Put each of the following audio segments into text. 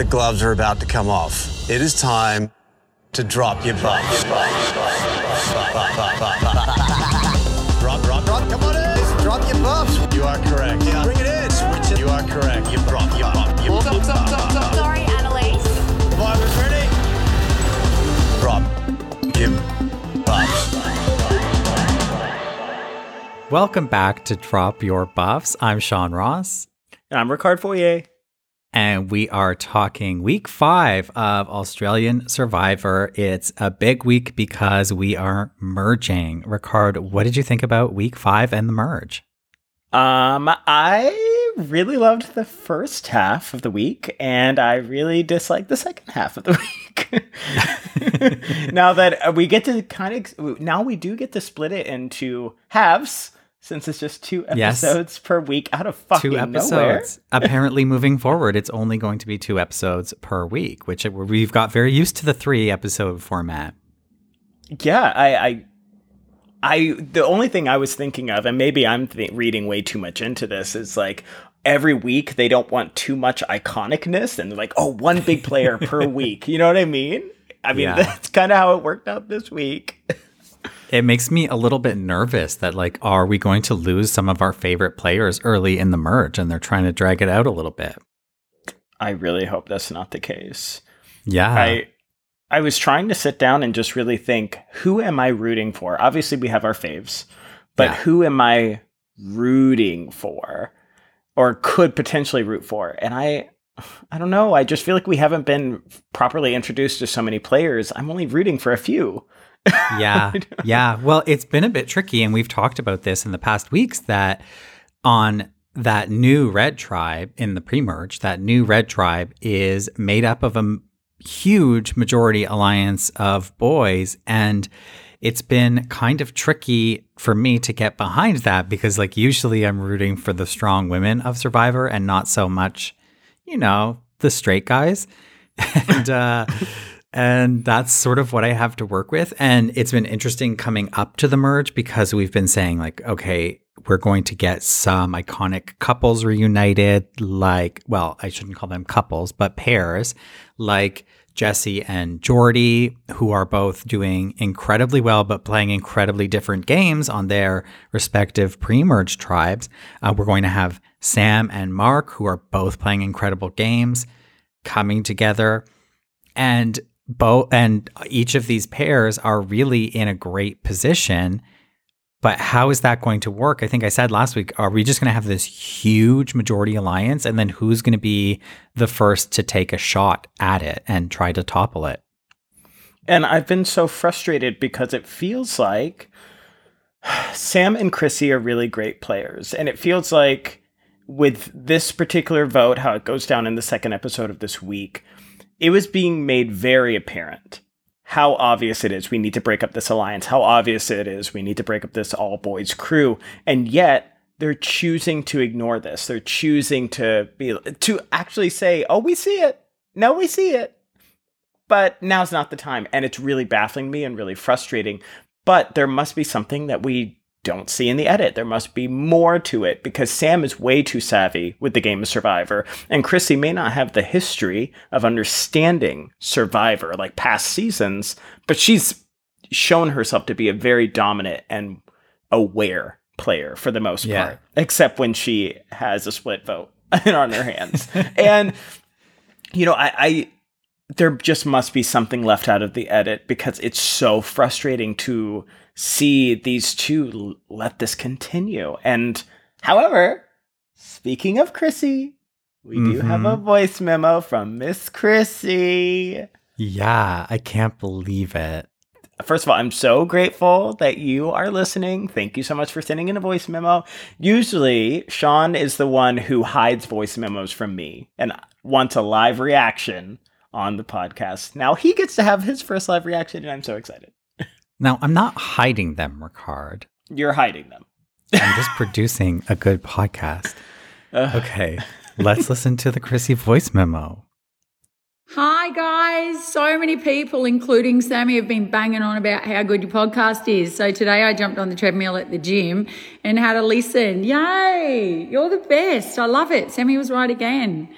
the gloves are about to come off. It is time to drop your buffs. drop, drop, drop. Come on in. Drop your buffs. You are correct. Yeah. Bring it in. Switch it. You are correct. You drop your buff. You Stop, stop, stop, stop. Sorry, Annalise. Survivors ready? Drop your buffs. Welcome back to Drop Your Buffs. I'm Sean Ross, And I'm Ricard Foyer. And we are talking week five of Australian Survivor. It's a big week because we are merging. Ricard, what did you think about week five and the merge? Um, I really loved the first half of the week, and I really disliked the second half of the week. now that we get to kind of, now we do get to split it into halves, since it's just two Yes. episodes per week out of fucking two nowhere. episodes. Apparently, moving forward, it's only going to be two episodes per week, which we've got very used to the three episode format. Yeah, I, I, I. The only thing I was thinking of, and maybe I'm th- reading way too much into this, is like every week they don't want too much iconicness, and they're like, oh, one big player per week. You know what I mean? I mean, Yeah. that's kind of how it worked out this week. It makes me a little bit nervous that, like, are we going to lose some of our favorite players early in the merge and they're trying to drag it out a little bit? I really hope that's not the case. Yeah. I I was trying to sit down and just really think, who am I rooting for? Obviously, we have our faves, but Yeah. who am I rooting for, or could potentially root for? And I, I don't know. I just feel like we haven't been properly introduced to so many players. I'm only rooting for a few. yeah. Yeah. Well, it's been a bit tricky. And we've talked about this in the past weeks that on that new red tribe in the pre merge, that new red tribe is made up of a huge majority alliance of boys. And it's been kind of tricky for me to get behind that because, like, usually I'm rooting for the strong women of Survivor and not so much, you know, the straight guys. and, uh, and that's sort of what I have to work with. And it's been interesting coming up to the merge because we've been saying, like, okay, we're going to get some iconic couples reunited, like, well, I shouldn't call them couples, but pairs, like Jesse and Jordy, who are both doing incredibly well, but playing incredibly different games on their respective pre merge tribes. Uh, we're going to have Sam and Mark, who are both playing incredible games, coming together and both and each of these pairs are really in a great position but how is that going to work i think i said last week are we just going to have this huge majority alliance and then who's going to be the first to take a shot at it and try to topple it And I've been so frustrated because it feels like Sam and Chrissy are really great players. And it feels like with this particular vote, how it goes down in the second episode of this week, it was being made very apparent how obvious it is we need to break up this alliance, how obvious it is we need to break up this all boys crew. And yet, they're choosing to ignore this. They're choosing to be to actually say, "Oh, we see it. No, we see it." but now's not the time. And it's really baffling me and really frustrating. But there must be something that we don't see in the edit. There must be more to it because Sam is way too savvy with the game of Survivor, and Chrissy may not have the history of understanding Survivor like past seasons, but she's shown herself to be a very dominant and aware player for the most Yeah. part, except when she has a split vote on her hands. and you know, I, I there just must be something left out of the edit because it's so frustrating to see these two let this continue. And however, speaking of Chrissy, we do mm-hmm. have a voice memo from Miss Chrissy. yeah i can't believe it First of all, I'm so grateful that you are listening. Thank you so much for sending in a voice memo. Usually, Sean is the one who hides voice memos from me and wants a live reaction on the podcast. Now he gets to have his first live reaction, and I'm so excited. Now i'm not hiding them ricard You're hiding them. i'm just producing a good podcast uh. okay let's listen to the chrissy voice memo Hi, guys. So many people, including Sammy, have been banging on about how good your podcast is. So today I jumped on the treadmill at the gym and had a listen. Yay! You're the best. I love it. Sammy was right again.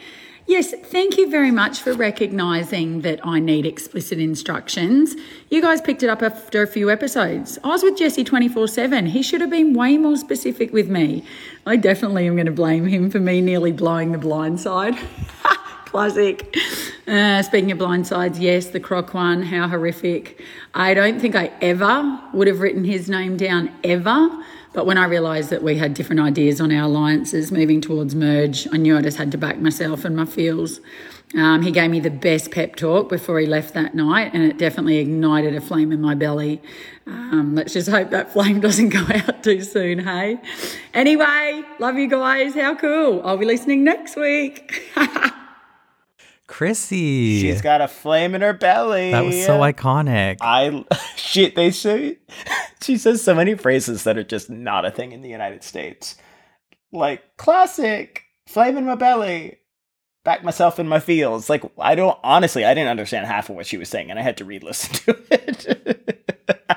Yes, thank you very much for recognizing that I need explicit instructions. You guys picked it up after a few episodes. I was with Jesse 24 7. He should have been way more specific with me. I definitely am going to blame him for me nearly blowing the blind side. Classic. Uh, speaking of blind sides, yes, the croc one, how horrific. I don't think I ever would have written his name down ever. But when I realised that we had different ideas on our alliances moving towards merge, I knew I just had to back myself and my feels. Um, he gave me the best pep talk before he left that night, and it definitely ignited a flame in my belly. Um, let's just hope that flame doesn't go out too soon, hey? Anyway, love you guys. How cool. I'll be listening next week. Chrissy. She's got a flame in her belly. that was so iconic. I shit. They say she says so many phrases that are just not a thing in the United States. Like classic, flame in my belly, back myself in my feels. Like I don't honestly, I didn't understand half of what she was saying, and I had to re-listen to it.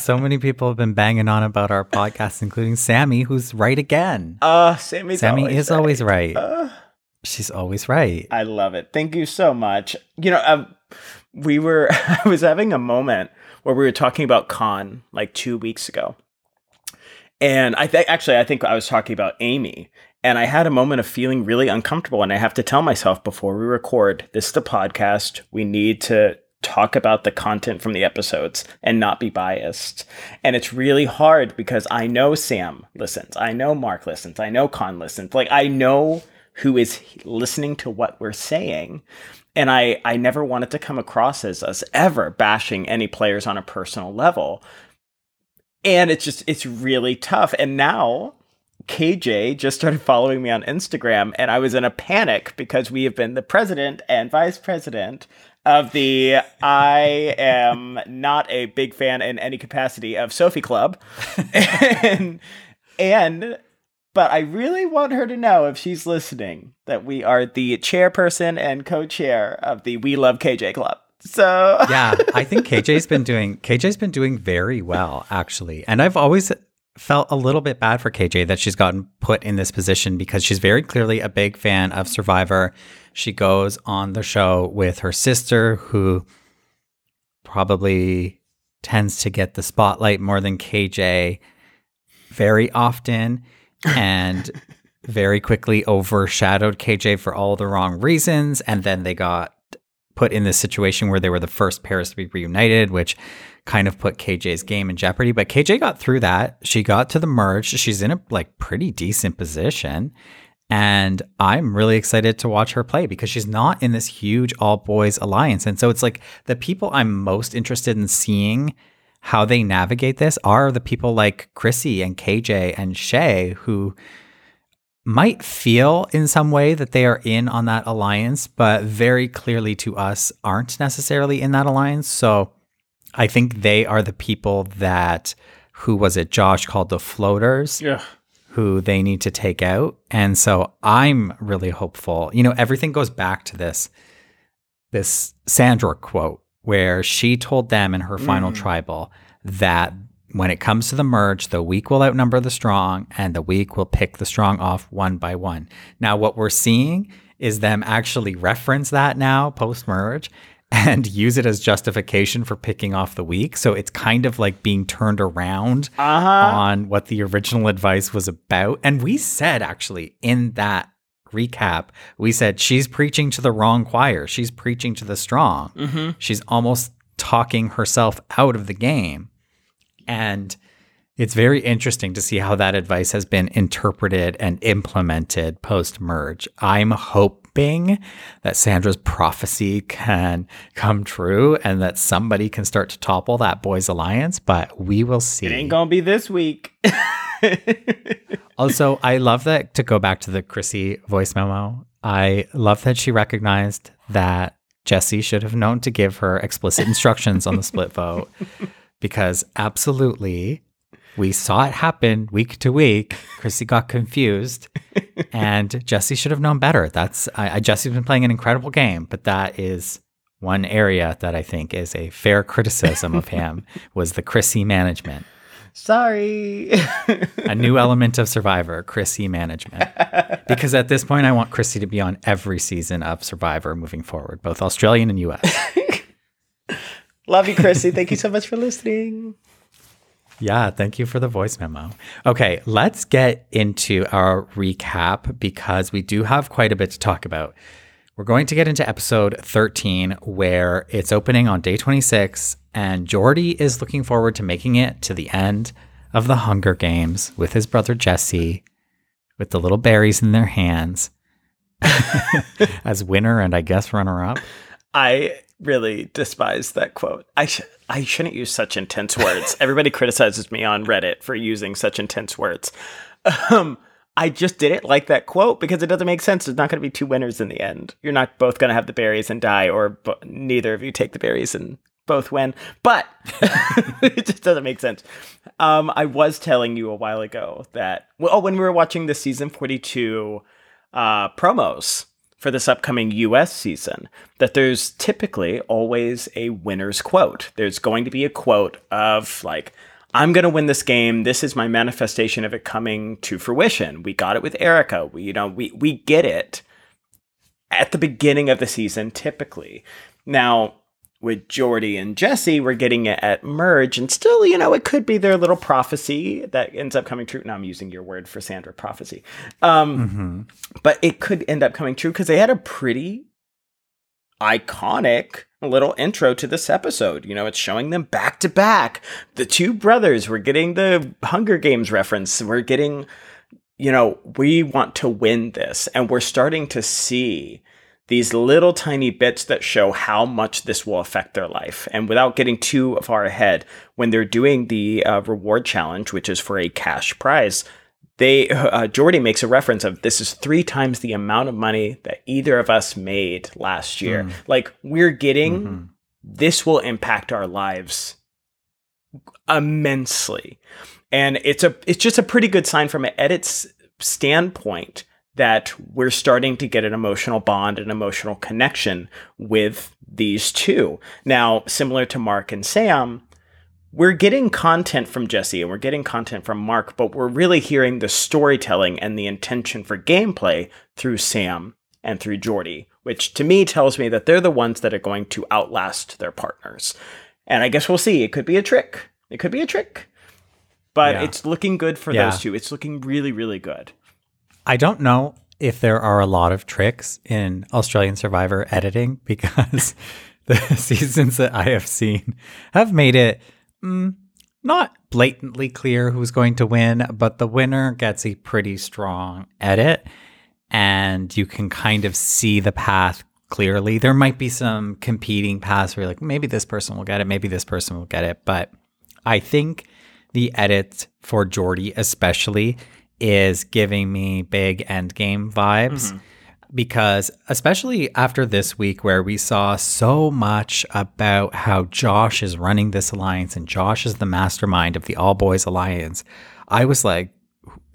so many people have been banging on about our podcast, including Sammy, who's right again. Uh, Sammy's Sammy always is right. always right. Uh, She's always right. I love it. Thank you so much. You know, um, we were I was having a moment where we were talking about con like two weeks ago, and I think actually I think I was talking about Amy, and I had a moment of feeling really uncomfortable, and I have to tell myself before we record, this is the podcast. We need to talk about the content from the episodes and not be biased. And it's really hard because I know Sam listens, I know Mark listens, I know Khanh listens. Like I know who is listening to what we're saying. And I, I never wanted to come across as us ever bashing any players on a personal level. And it's just, it's really tough. And now KJ just started following me on Instagram, and I was in a panic because we have been the president and vice president of the I am not a big fan in any capacity of Sophie Club. and, and but I really want her to know if she's listening that we are the chairperson and co-chair of the We Love KJ Club. So yeah, I think KJ's been doing KJ's been doing very well actually. And I've always felt a little bit bad for KJ that she's gotten put in this position because she's very clearly a big fan of Survivor. She goes on the show with her sister who probably tends to get the spotlight more than KJ very often and very quickly overshadowed KJ for all the wrong reasons. And then they got put in this situation where they were the first pairs to be reunited, which kind of put KJ's game in jeopardy. But KJ got through that. She got to the merge. She's in a like pretty decent position. And I'm really excited to watch her play because she's not in this huge all boys alliance. And so it's like the people I'm most interested in seeing how they navigate this are the people like Chrissy and KJ and Shay who might feel in some way that they are in on that alliance, but very clearly to us aren't necessarily in that alliance. So I think they are the people that who was it Josh called the floaters yeah. who they need to take out. And so I'm really hopeful. You know, everything goes back to this this Sandra quote where she told them in her final mm. tribal that when it comes to the merge, the weak will outnumber the strong and the weak will pick the strong off one by one. Now, what we're seeing is them actually reference that now post merge and use it as justification for picking off the weak. So it's kind of like being turned around uh-huh. on what the original advice was about. And we said actually in that recap, we said she's preaching to the wrong choir. She's preaching to the strong. Mm-hmm. She's almost talking herself out of the game. And it's very interesting to see how that advice has been interpreted and implemented post merge. I'm hoping that Sandra's prophecy can come true and that somebody can start to topple that boys' alliance, but we will see. It ain't gonna be this week. Also, I love that to go back to the Chrissy voice memo. I love that she recognized that Jesse should have known to give her explicit instructions on the split vote because absolutely we saw it happen week to week. Chrissy got confused and Jesse should have known better. That's I, I Jesse's been playing an incredible game, but that is one area that I think is a fair criticism of him was the Chrissy management. Sorry. a new element of Survivor, Chrissy management. Because at this point, I want Chrissy to be on every season of Survivor moving forward, both Australian and US. Love you, Chrissy. Thank you so much for listening. Yeah, thank you for the voice memo. Okay, let's get into our recap because we do have quite a bit to talk about. We're going to get into episode 13, where it's opening on day 26, and Jordy is looking forward to making it to the end of the Hunger Games with his brother Jesse, with the little berries in their hands as winner and I guess runner up. I really despise that quote. I sh- I shouldn't use such intense words. Everybody criticizes me on Reddit for using such intense words. Um, I just didn't like that quote because it doesn't make sense. There's not going to be two winners in the end. You're not both going to have the berries and die, or neither of you take the berries and both win. But it just doesn't make sense. Um, I was telling you a while ago that well, oh, when we were watching the season 42 uh, promos for this upcoming US season, that there's typically always a winner's quote. There's going to be a quote of like I'm going to win this game. This is my manifestation of it coming to fruition. We got it with Erica. We, you know, we, we get it at the beginning of the season, typically. Now, with Jordy and Jesse, we're getting it at merge, and still, you know, it could be their little prophecy that ends up coming true. Now I'm using your word for Sandra prophecy, um, mm-hmm. but it could end up coming true because they had a pretty iconic little intro to this episode. You know, it's showing them back to back. The two brothers, we're getting the Hunger Games reference. We're getting, you know, we want to win this. And we're starting to see these little tiny bits that show how much this will affect their life. And without getting too far ahead, when they're doing the uh, reward challenge, which is for a cash prize, they uh, Jordy makes a reference of this is three times the amount of money that either of us made last year. Mm. Like we're getting mm-hmm. this will impact our lives immensely. And it's a it's just a pretty good sign from an edit's standpoint that we're starting to get an emotional bond, an emotional connection with these two. Now, similar to Mark and Sam, we're getting content from Jesse and we're getting content from Mark, but we're really hearing the storytelling and the intention for gameplay through Sam and through Jordy, which to me tells me that they're the ones that are going to outlast their partners. And I guess we'll see. It could be a trick. It could be a trick. But yeah. it's looking good for yeah. those two. It's looking really, really good. I don't know if there are a lot of tricks in Australian Survivor editing because the seasons that I have seen have made it mm, not blatantly clear who's going to win, but the winner gets a pretty strong edit and you can kind of see the path clearly. There might be some competing paths where you're like maybe this person will get it, maybe this person will get it, but I think the edit for Jordy especially is giving me big end game vibes. Mm-hmm because especially after this week where we saw so much about how Josh is running this alliance and Josh is the mastermind of the All Boys Alliance, I was like,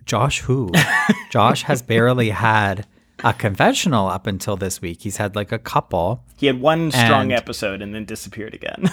Josh who? Josh has barely had a conventional up until this week. He's had like a couple. He had one strong episode and then disappeared again.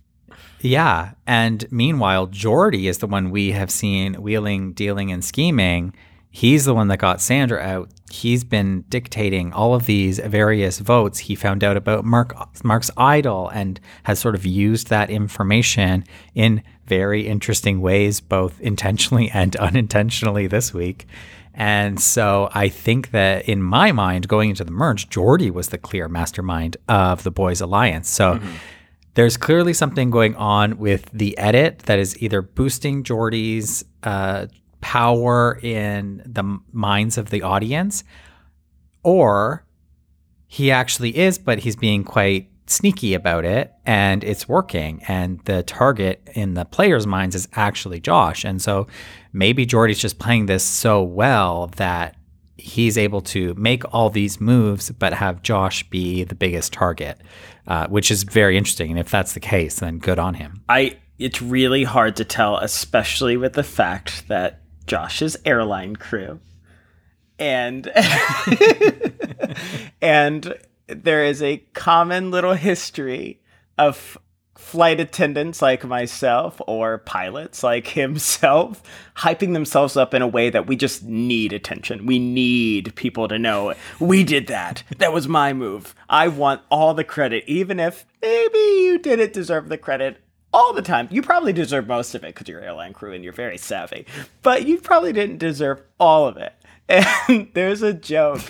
yeah. And meanwhile, Jordy is the one we have seen wheeling, dealing, and scheming He's the one that got Sandra out. He's been dictating all of these various votes. He found out about Mark Mark's idol and has sort of used that information in very interesting ways, both intentionally and unintentionally this week. And so I think that in my mind, going into the merge, Jordy was the clear mastermind of the Boys Alliance. So mm-hmm. there's clearly something going on with the edit that is either boosting Jordy's uh, power in the minds of the audience, or he actually is, but he's being quite sneaky about it and it's working. And the target in the players' minds is actually Josh. And so maybe Jordy's just playing this so well that he's able to make all these moves, but have Josh be the biggest target, uh, which is very interesting. And if that's the case, then good on him. I it's really hard to tell, especially with the fact that Josh's airline crew. And and there is a common little history of flight attendants like myself or pilots like himself hyping themselves up in a way that we just need attention. We need people to know we did that. That was my move. I want all the credit, even if maybe you didn't deserve the credit all the time. You probably deserve most of it because you're airline crew and you're very savvy, but you probably didn't deserve all of it. And there's a joke.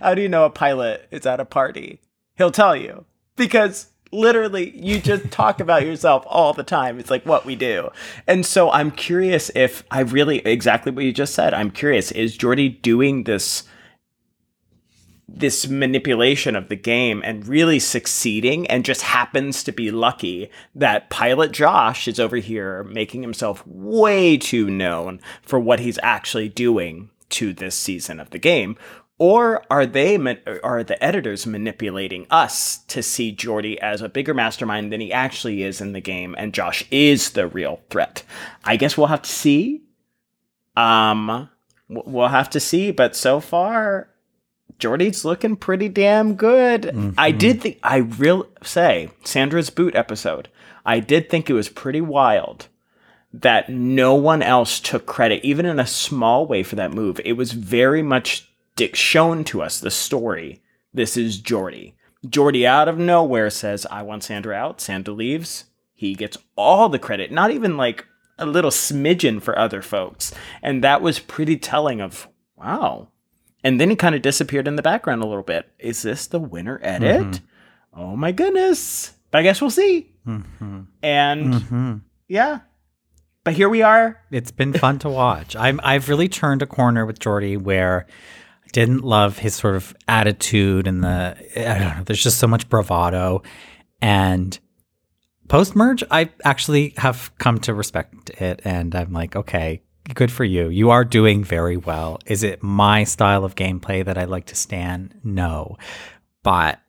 How do you know a pilot is at a party? He'll tell you because literally you just talk about yourself all the time it's like what we do and so i'm curious if i really exactly what you just said i'm curious is jordy doing this this manipulation of the game and really succeeding and just happens to be lucky that pilot josh is over here making himself way too known for what he's actually doing to this season of the game or are they are the editors manipulating us to see Jordy as a bigger mastermind than he actually is in the game and Josh is the real threat? I guess we'll have to see. Um we'll have to see, but so far Jordy's looking pretty damn good. Mm-hmm. I did think I will say Sandra's boot episode. I did think it was pretty wild that no one else took credit even in a small way for that move. It was very much Dick shown to us the story. This is Jordy. Jordy out of nowhere says, I want Sandra out. Sandra leaves. He gets all the credit, not even like a little smidgen for other folks. And that was pretty telling of, wow. And then he kind of disappeared in the background a little bit. Is this the winner edit? Mm-hmm. Oh my goodness. But I guess we'll see. Mm-hmm. And mm-hmm. yeah, but here we are. It's been fun to watch. I'm I've really turned a corner with Jordy where I didn't love his sort of attitude and the I don't know. There's just so much bravado, and post merge, I actually have come to respect it, and I'm like, okay, good for you. You are doing very well. Is it my style of gameplay that I like to stand? No, but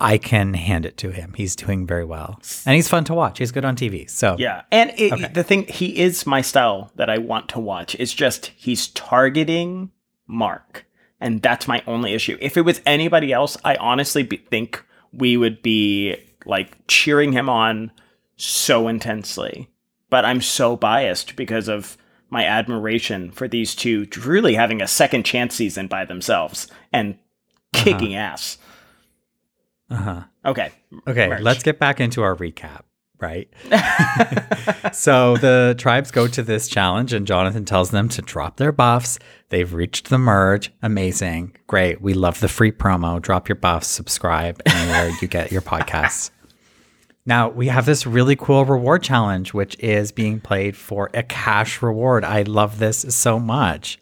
I can hand it to him. He's doing very well, and he's fun to watch. He's good on TV. So yeah, and it, okay. the thing he is my style that I want to watch. It's just he's targeting Mark and that's my only issue. If it was anybody else, I honestly be- think we would be like cheering him on so intensely. But I'm so biased because of my admiration for these two truly having a second chance season by themselves and uh-huh. kicking uh-huh. ass. Uh huh. Okay. Okay. Merch. Let's get back into our recap right? so the tribes go to this challenge, and Jonathan tells them to drop their buffs. They've reached the merge. Amazing. Great. We love the free promo. Drop your buffs, subscribe anywhere you get your podcasts. Now, we have this really cool reward challenge, which is being played for a cash reward. I love this so much.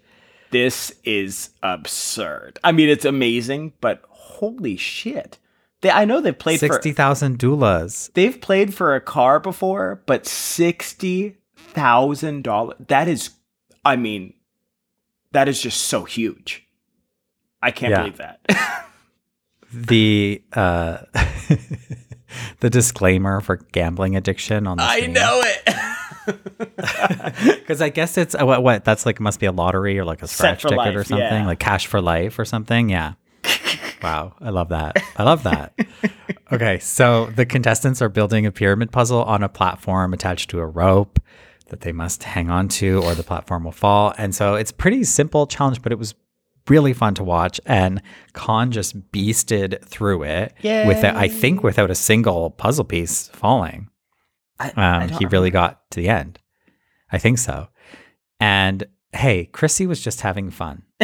This is absurd. I mean, it's amazing, but holy shit. They, I know they've played sixty thousand doulas. They've played for a car before, but sixty thousand dollars. That is, I mean, that is just so huge. I can't yeah. believe that. the uh, the disclaimer for gambling addiction on the I know it. Because I guess it's what, what that's like must be a lottery or like a scratch ticket life, or something yeah. like cash for life or something. Yeah. Wow, I love that. I love that. okay, so the contestants are building a pyramid puzzle on a platform attached to a rope that they must hang on to or the platform will fall. And so it's pretty simple challenge, but it was really fun to watch and Khanh just beasted through it Yay. with I think without a single puzzle piece falling. I, um, I he really got to the end. I think so. And hey, Chrissy was just having fun.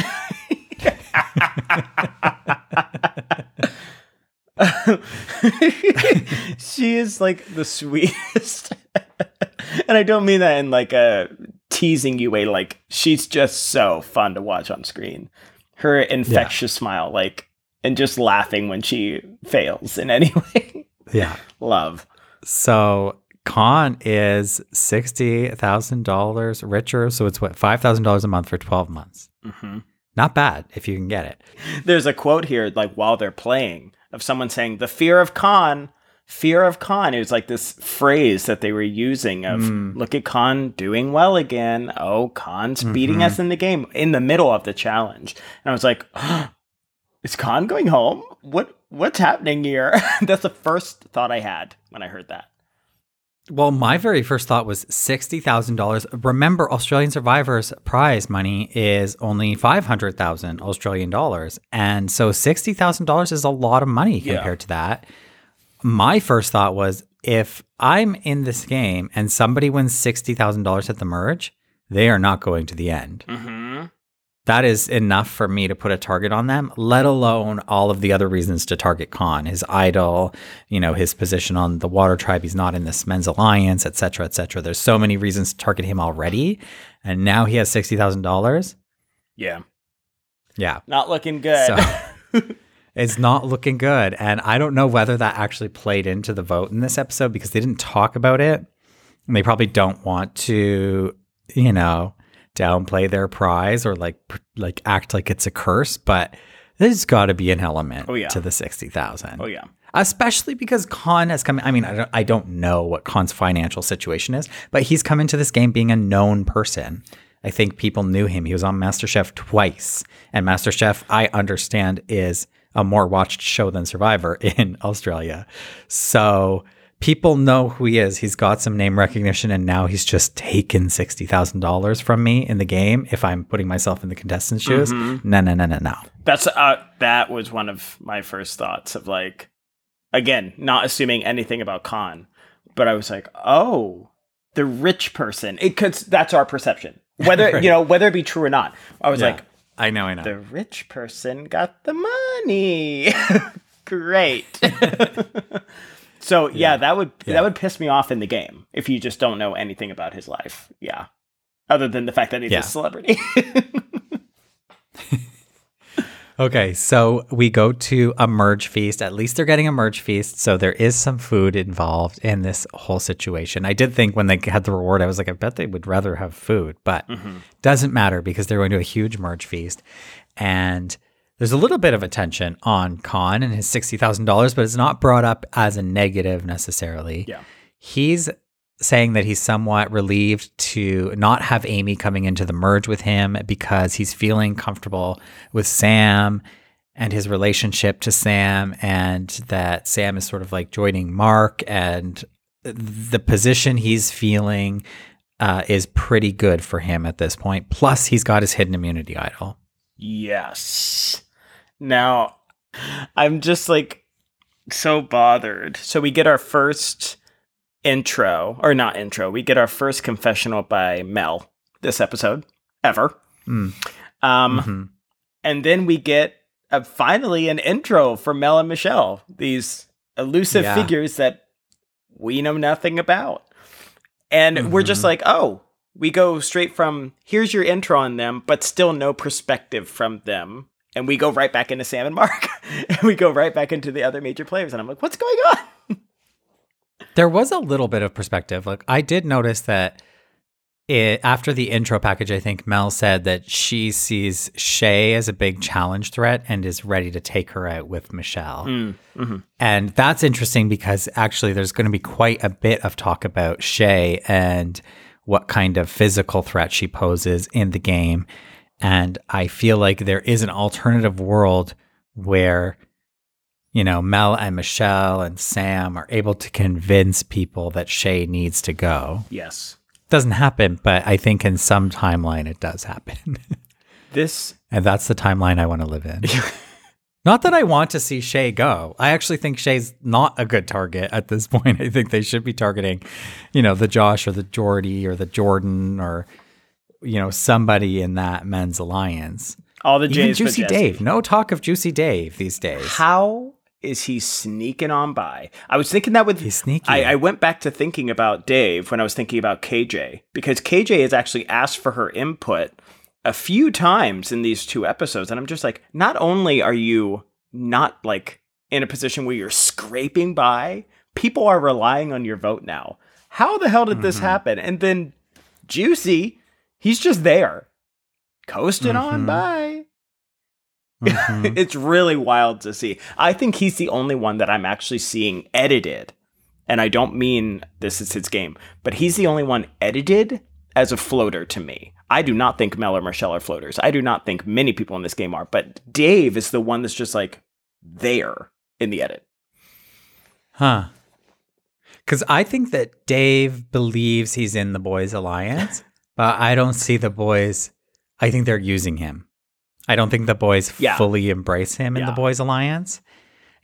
she is like the sweetest. and I don't mean that in like a teasing you way. Like she's just so fun to watch on screen. Her infectious yeah. smile, like, and just laughing when she fails in any way. Yeah. Love. So Khanh is sixty thousand dollars richer, so it's what five thousand dollars a month for twelve months. Mm-hmm. Not bad if you can get it. There's a quote here, like while they're playing, of someone saying, "The fear of Khanh." Fear of Khanh. It was like this phrase that they were using of mm. look at Khanh doing well again. Oh, Khanh's mm-hmm. beating us in the game in the middle of the challenge. And I was like, oh, is Khanh going home? What what's happening here? That's the first thought I had when I heard that. Well, my very first thought was $60,000. Remember, Australian Survivor's prize money is only 500,000 Australian dollars. And so $60,000 is a lot of money Yeah. compared to that. My first thought was if I'm in this game and somebody wins $60,000 at the merge, they are not going to the end. Mm-hmm. That is enough for me to put a target on them, let alone all of the other reasons to target Khanh, his idol, you know, his position on the water tribe, he's not in this men's alliance, et cetera, et cetera. There's so many reasons to target him already. And now he has $60,000. Yeah. Yeah. Not looking good. So it's not looking good. And I don't know whether that actually played into the vote in this episode because they didn't talk about it. And they probably don't want to, you know, downplay their prize or like like act like it's a curse, but there's got to be an element Oh, yeah. to the 60,000. oh yeah. Especially because Khanh has come I mean, I don't, I don't know what Khanh's financial situation is, but he's come into this game being a known person. I think people knew him. He was on MasterChef twice. And MasterChef, I understand, is a more watched show than Survivor in Australia. So people know who he is. He's got some name recognition, and now he's just taken $60,000 from me in the game if I'm putting myself in the contestant's shoes. No, no, no, no, no. That's uh that was one of my first thoughts of like again, not assuming anything about Khanh, but I was like, "Oh, the rich person." It could that's our perception. Whether, Right. you know, whether it be true or not. I was like, I know, I know. "The rich person got the money." Great. so, yeah, that would Yeah. that would piss me off in the game if you just don't know anything about his life. Yeah. Other than the fact that he's Yeah. a celebrity. Okay, so we go to a merge feast. At least they're getting a merge feast, so there is some food involved in this whole situation. I did think when they had the reward, I was like, I bet they would rather have food, but mm-hmm. doesn't matter because they're going to a huge merge feast, and there's a little bit of attention on Khanh and his sixty thousand dollars, but it's not brought up as a negative necessarily. Yeah. he's saying that he's somewhat relieved to not have Amy coming into the merge with him because he's feeling comfortable with Sam and his relationship to Sam, and that Sam is sort of like joining Mark, and the position he's feeling uh, is pretty good for him at this point. Plus, he's got his hidden immunity idol. Yes. Now, I'm just like so bothered. So we get our first intro, or not intro, we get our first confessional by Mel this episode ever. Mm. Um, Mhm. And then we get uh, finally an intro for Mel and Michelle, these elusive Yeah. figures that we know nothing about. And we're just Mhm. like, oh, we go straight from here's your intro on them, but still no perspective from them. And we go right back into Sam and Mark. and we go right back into the other major players. And I'm like, what's going on? There was a little bit of perspective. Like I did notice that it, after the intro package, I think Mel said that she sees Shay as a big challenge threat and is ready to take her out with Michelle. Mm, mm-hmm. And that's interesting because actually there's going to be quite a bit of talk about Shay and what kind of physical threat she poses in the game. And I feel like there is an alternative world where you know, Mel and Michelle and Sam are able to convince people that Shay needs to go. Yes. Doesn't happen, but I think in some timeline it does happen. This and that's the timeline I want to live in. not that I want to see Shay go. I actually think Shay's not a good target at this point. I think they should be targeting, you know, the Josh or the Jordy or the Jordan or, you know, somebody in that men's alliance. all the Even J's Juicy Dave. No talk of Juicy Dave these days. How is he sneaking on by? I was thinking that with He's sneaky. I, I went back to thinking about Dave when I was thinking about KJ because KJ has actually asked for her input a few times in these two episodes, and I'm just like, not only are you not like in a position where you're scraping by, people are relying on your vote now. How the hell did this Mm-hmm. happen? And then Juicy, he's just there, coasting on Mhm. by. Mhm. it's really wild to see. I think he's the only one that I'm actually seeing edited. And I don't mean this is his game, but he's the only one edited as a floater to me. I do not think Mel or Michelle are floaters. I do not think many people in this game are, but Dave is the one that's just like there in the edit. Huh. Because I think that Dave believes he's in the boys' alliance, but I don't see the boys. I think they're using him. I don't think the boys Yeah. fully embrace him in the boys' alliance.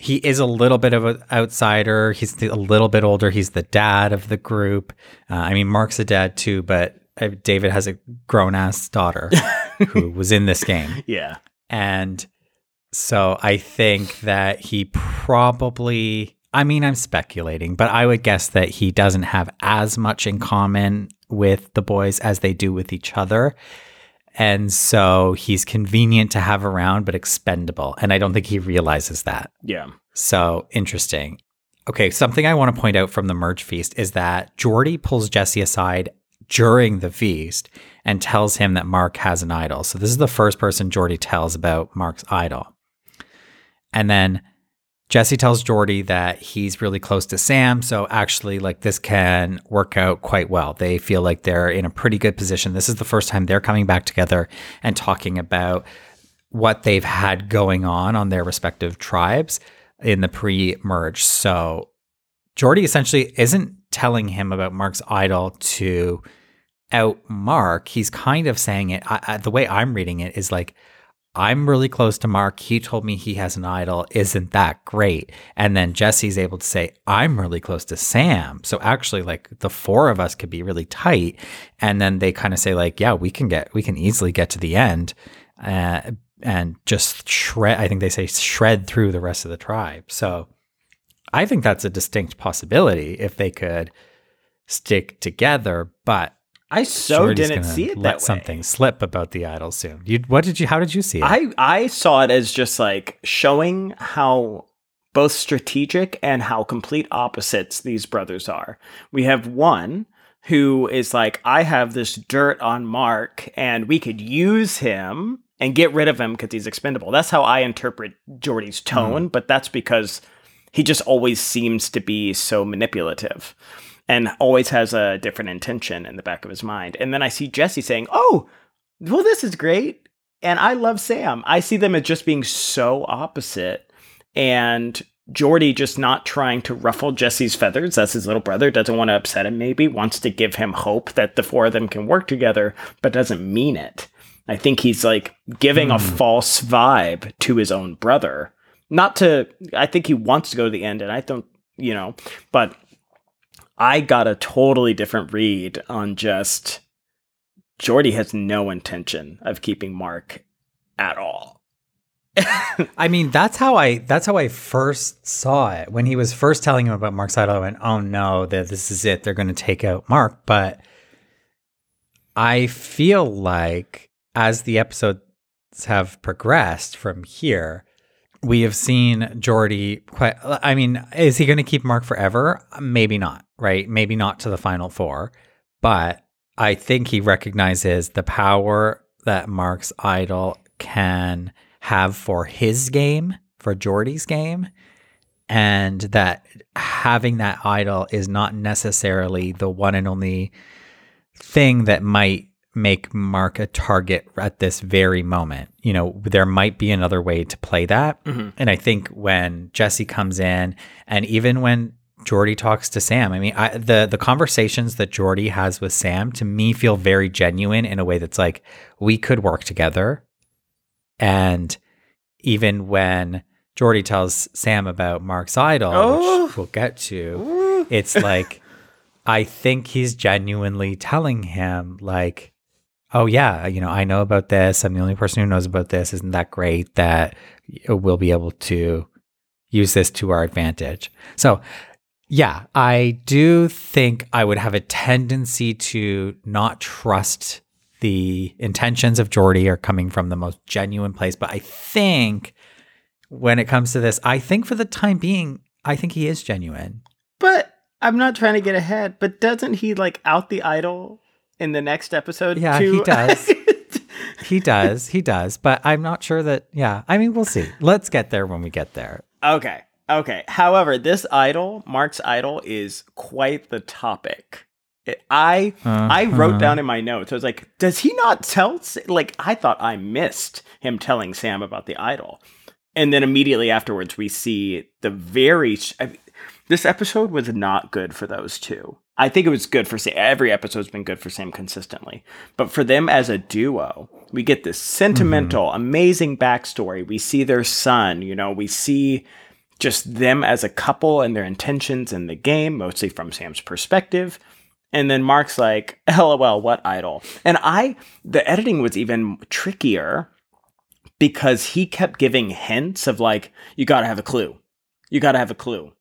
He is a little bit of an outsider. He's the- a little bit older. He's the dad of the group. Uh, I mean, Mark's a dad too, but uh, David has a grown ass daughter who was in this game. Yeah. And so I think that he probably, I mean, I'm speculating, but I would guess that he doesn't have as much in common with the boys as they do with each other. And so he's convenient to have around, but expendable. And I don't think he realizes that. Yeah. So interesting. Okay, something I want to point out from the merge feast is that Jordy pulls Jesse aside during the feast and tells him that Mark has an idol. So this is the first person Jordy tells about Mark's idol. And then Jesse tells Jordy that he's really close to Sam. So actually, like this can work out quite well. They feel like they're in a pretty good position. This is the first time they're coming back together and talking about what they've had going on on their respective tribes in the pre-merge. So Jordy essentially isn't telling him about Mark's idol to out Mark. He's kind of saying it. I, I, the way I'm reading it is like, I'm really close to Mark. He told me he has an idol. Isn't that great? And then Jesse's able to say, I'm really close to Sam. So actually, like the four of us could be really tight. And then they kind of say, like, yeah, we can get, we can easily get to the end. Uh, and just shred. I think they say shred through the rest of the tribe. So I think that's a distinct possibility if they could stick together. But I so didn't see it let that way. something slip about the idol soon. You, what did you? How did you see it? I I saw it as just like showing how both strategic and how complete opposites these brothers are. We have one who is like, I have this dirt on Mark, and we could use him and get rid of him because he's expendable. That's how I interpret Jordy's hmm. tone, but that's because he just always seems to be so manipulative and always has a different intention in the back of his mind. And then I see Jesse saying, Oh, well, this is great. And I love Sam. I see them as just being so opposite. And Jordy just not trying to ruffle Jesse's feathers. That's his little brother. Doesn't want to upset him, maybe. Wants to give him hope that the four of them can work together, but doesn't mean it. I think he's like giving a hmm. false vibe to his own brother. Not to, I think he wants to go to the end, and I don't, you know, but I got a totally different read on just Jordy has no intention of keeping Mark at all. I mean, that's how I that's how I first saw it. When he was first telling him about Mark's idol, I went, "Oh no, that this is it. They're going to take out Mark." But I feel like as the episodes have progressed from here, we have seen Jordy quite. I mean, is he going to keep Mark forever? Maybe not. Right? Maybe not to the final four. But I think he recognizes the power that Mark's idol can have for his game, for Jordy's game, and that having that idol is not necessarily the one and only thing that might make Mark a target at this very moment. You know, there might be another way to play that. Mm-hmm. And I think when Jesse comes in, and even when Jordy talks to Sam, I mean, I, the the conversations that Jordy has with Sam to me feel very genuine in a way that's like we could work together. And even when Jordy tells Sam about Mark's idol, Oh. which we'll get to, it's like I think he's genuinely telling him like, "Oh yeah, you know, I know about this. I'm the only person who knows about this. Isn't that great that we'll be able to use this to our advantage?" So, yeah, I do think I would have a tendency to not trust the intentions of Jordy are coming from the most genuine place, but I think when it comes to this, I think for the time being, I think he is genuine. But I'm not trying to get ahead, but doesn't he like out the idol in the next episode? Yeah, too? he does. He does, he does, but I'm not sure that. Yeah, I mean, we'll see. Let's get there when we get there. okay. Okay. However, this idol, Mark's idol, is quite the topic. It- I I wrote Uh-huh. down in my notes. I was like, does he not tell? Like, I thought I missed him telling Sam about the idol, and then immediately afterwards, we see the very. I- this episode was not good for those two. I think it was good for Sam. Every episode's been good for Sam consistently. But for them as a duo, we get this sentimental, mm-hmm. amazing backstory. We see their son, you know, we see just them as a couple and their intentions in the game, mostly from Sam's perspective. And then Mark's like, LOL, what idol? And I, the editing was even trickier because he kept giving hints of like, you gotta have a clue. You gotta have a clue.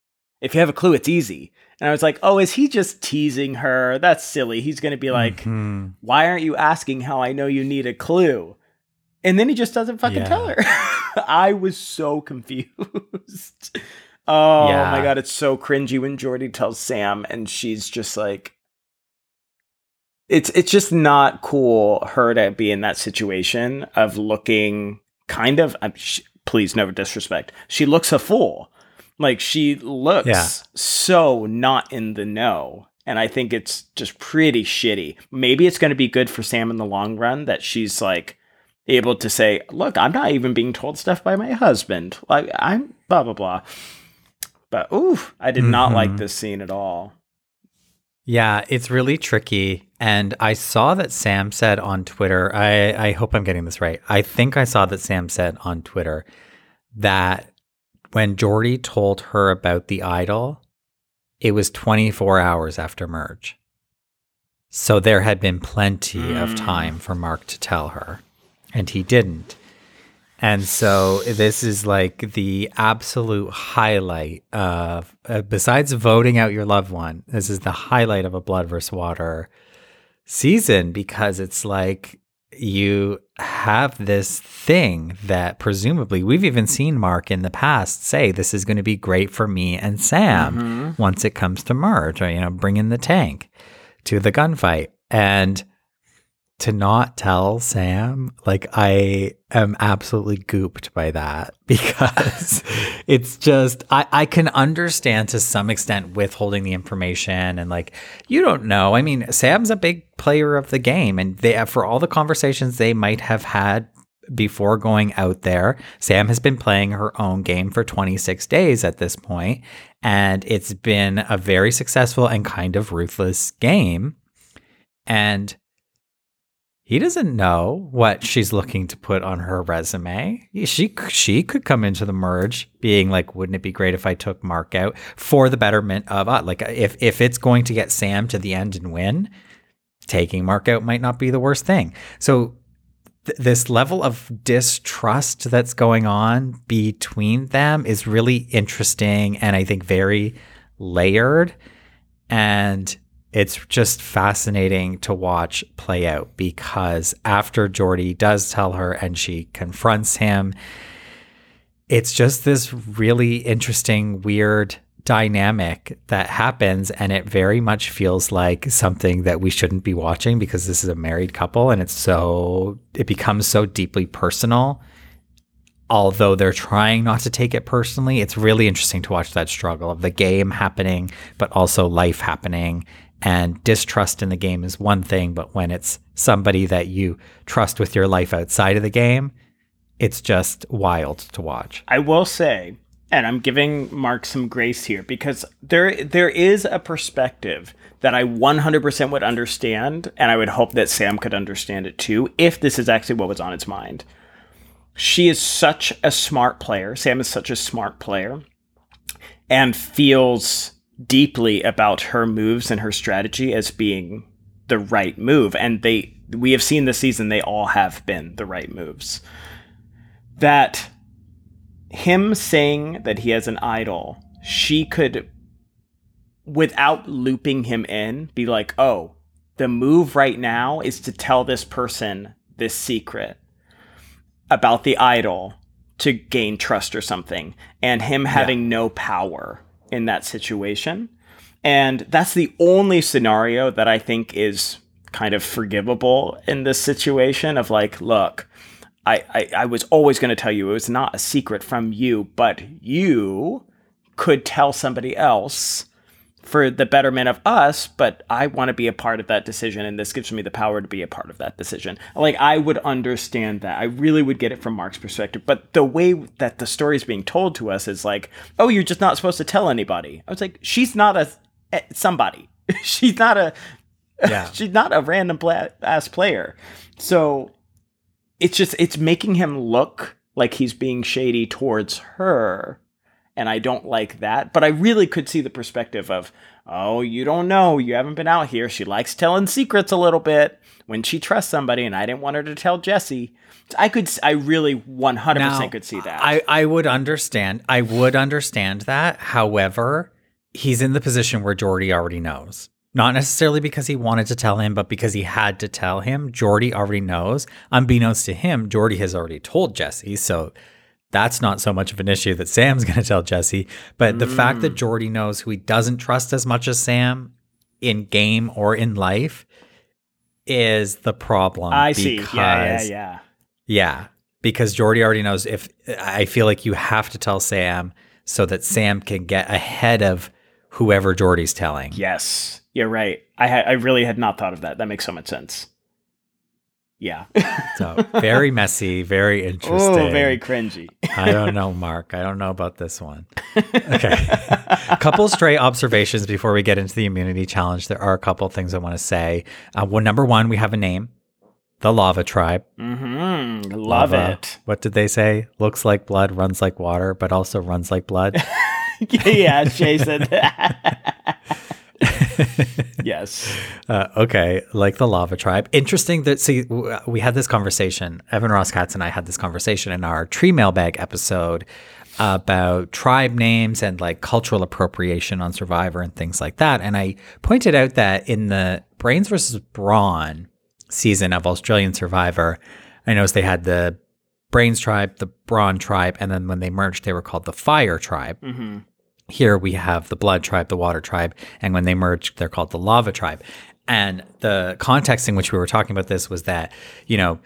If you have a clue, it's easy. And I was like, oh, is he just teasing her? That's silly. He's gonna be like, mm-hmm. why aren't you asking how I know you need a clue? And then he just doesn't fucking yeah. tell her. I was so confused. oh yeah. my god, it's so cringy when Jordy tells Sam and she's just like, it's it's just not cool her to be in that situation of looking kind of she, please never disrespect she looks a fool like she looks yeah. so not in the know and i think it's just pretty shitty maybe it's going to be good for sam in the long run that she's like able to say look i'm not even being told stuff by my husband like i'm blah blah blah but ooh i did mm-hmm. not like mm-hmm. this scene at all yeah, it's really tricky. And I saw that Sam said on Twitter, I, I hope I'm getting this right. I think I saw that Sam said on Twitter that when Jordy told her about the idol, it was 24 hours after merge. So there had been plenty mm. of time for Mark to tell her, and he didn't. And so this is like the absolute highlight of, uh, besides voting out your loved one, this is the highlight of a Blood versus Water season because it's like you have this thing that presumably we've even seen Mark in the past say this is going to be great for me and Sam mm-hmm. once it comes to merge or, you know, bring in the tank to the gunfight. And to not tell Sam, like I am absolutely gooped by that because it's just I, I can understand to some extent withholding the information and like you don't know. I mean, Sam's a big player of the game and they for all the conversations they might have had before going out there, Sam has been playing her own game for 26 days at this point, and it's been a very successful and kind of ruthless game. And he doesn't know what she's looking to put on her resume. She she could come into the merge being like, wouldn't it be great if I took Mark out for the betterment of us? Like if if it's going to get Sam to the end and win, taking Mark out might not be the worst thing. So th- this level of distrust that's going on between them is really interesting and I think very layered and it's just fascinating to watch play out because after Jordy does tell her and she confronts him, it's just this really interesting, weird dynamic that happens. And it very much feels like something that we shouldn't be watching because this is a married couple and it's so, it becomes so deeply personal. Although they're trying not to take it personally, it's really interesting to watch that struggle of the game happening, but also life happening and distrust in the game is one thing, but when it's somebody that you trust with your life outside of the game, it's just wild to watch. I will say, and I'm giving Mark some grace here because there there is a perspective that I 100% would understand, and I would hope that Sam could understand it too, if this is actually what was on its mind. She is such a smart player. Sam is such a smart player, and feels deeply about her moves and her strategy as being the right move. And they we have seen this season they all have been the right moves. That him saying that he has an idol, she could without looping him in be like, "Oh, the move right now is to tell this person this secret about the idol to gain trust or something and him having yeah. no power in that situation. And that's the only scenario that I think is kind of forgivable in this situation of like, look, I, I, I was always going to tell you it was not a secret from you, but you could tell somebody else for the betterment of us, but I want to be a part of that decision, and this gives me the power to be a part of that decision. Like I would understand that. I really would get it from Mark's perspective. But the way that the story is being told to us is like, oh, you're just not supposed to tell anybody. I was like, she's not a eh, somebody. she's not a Yeah. she's not a random pla- ass player. So it's just it's making him look like he's being shady towards her and I don't like that. But I really could see the perspective of, oh, you don't know, you haven't been out here. She likes telling secrets a little bit when she trusts somebody, and I didn't want her to tell Jesse. I could, I really one hundred Now, percent could see that. I, I would understand. I would understand that. However, he's in the position where Jordy already knows. Not necessarily because he wanted to tell him, but because he had to tell him. Jordy already knows. Unbeknownst to him, Jordy has already told Jesse. So that's not so much of an issue that Sam's going to tell Jesse. But the fact Mm. that Jordy knows who he doesn't trust as much as Sam in game or in life is the problem. I see. Yeah, yeah, because- yeah. yeah, because Jordy already knows if I feel like you have to tell Sam so that Sam can get ahead of whoever Jordy's telling. Yes, you're right. I ha- I really had not thought of that. That makes so much sense. Yeah. So very messy, very interesting. oh, very cringy. I don't know, Mark. I don't know about this one. Okay. a couple stray observations before we get into the immunity challenge. There are a couple things I want to say. Uh, well, number one, we have a name, the Lava Tribe. Mm-hmm. Love Lava. it. What did they say? Looks like blood, runs like water, but also runs like blood. yeah, Jay said that. yes. Uh, okay, like the lava tribe. Interesting that see we had this conversation. Evan Ross Katz and I had this conversation in our tree mailbag episode about tribe names and like cultural appropriation on Survivor and things like that. And I pointed out that in the Brains versus Brawn season of Australian Survivor, I noticed they had the Brains tribe, the Brawn tribe, and then when they merged, they were called the Fire tribe. Mm-hmm. Here we have the blood tribe, the water tribe, and when they merge, they're called the lava tribe. And the context in which we were talking about this was that, you know,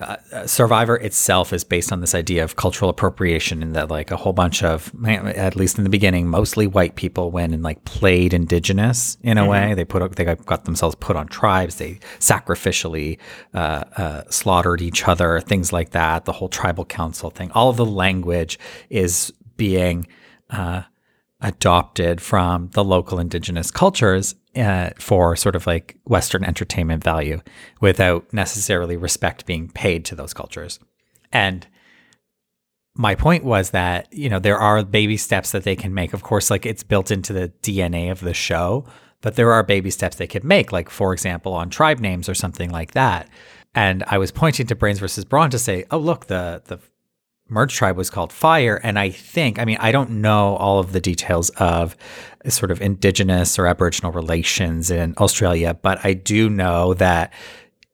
uh, uh, Survivor itself is based on this idea of cultural appropriation, and that like a whole bunch of, at least in the beginning, mostly white people went and like played indigenous in a way. They put they got, got themselves put on tribes. They sacrificially uh, uh, slaughtered each other, things like that. The whole tribal council thing. All of the language is being uh, adopted from the local indigenous cultures uh, for sort of like Western entertainment value without necessarily respect being paid to those cultures. And my point was that, you know, there are baby steps that they can make. Of course, like it's built into the DNA of the show, but there are baby steps they could make, like, for example, on tribe names or something like that. And I was pointing to Brains versus Brawn to say, oh, look, the, the merge tribe was called fire and i think i mean i don't know all of the details of sort of indigenous or aboriginal relations in australia but i do know that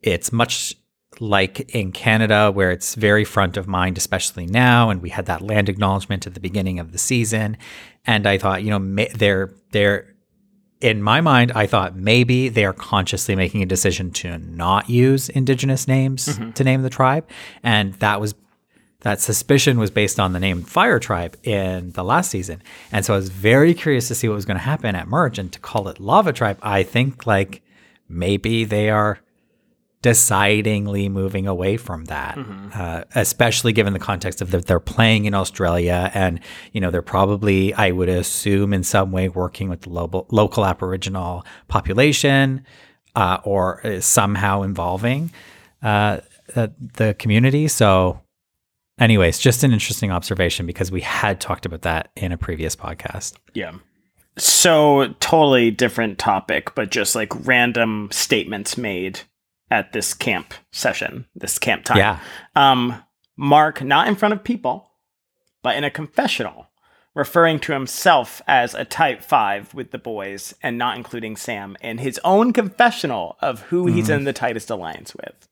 it's much like in canada where it's very front of mind especially now and we had that land acknowledgement at the beginning of the season and i thought you know they're they're in my mind, I thought maybe they are consciously making a decision to not use indigenous names mm-hmm. to name the tribe. And that was that suspicion was based on the name Fire Tribe in the last season. And so I was very curious to see what was going to happen at Merge and to call it Lava Tribe. I think like maybe they are decidingly moving away from that, uh, especially given the context of that they're playing in Australia and, you know, they're probably, I would assume, in some way working with the local, local Aboriginal population uh, or somehow involving uh, the, the community. So, anyways, just an interesting observation because we had talked about that in a previous podcast. Yeah. So totally different topic, but just like random statements made at this camp session, this camp time. Yeah. Um, Mark, not in front of people, but in a confessional, referring to himself as a type five with the boys and not including Sam in his own confessional of who he's in the tightest alliance with.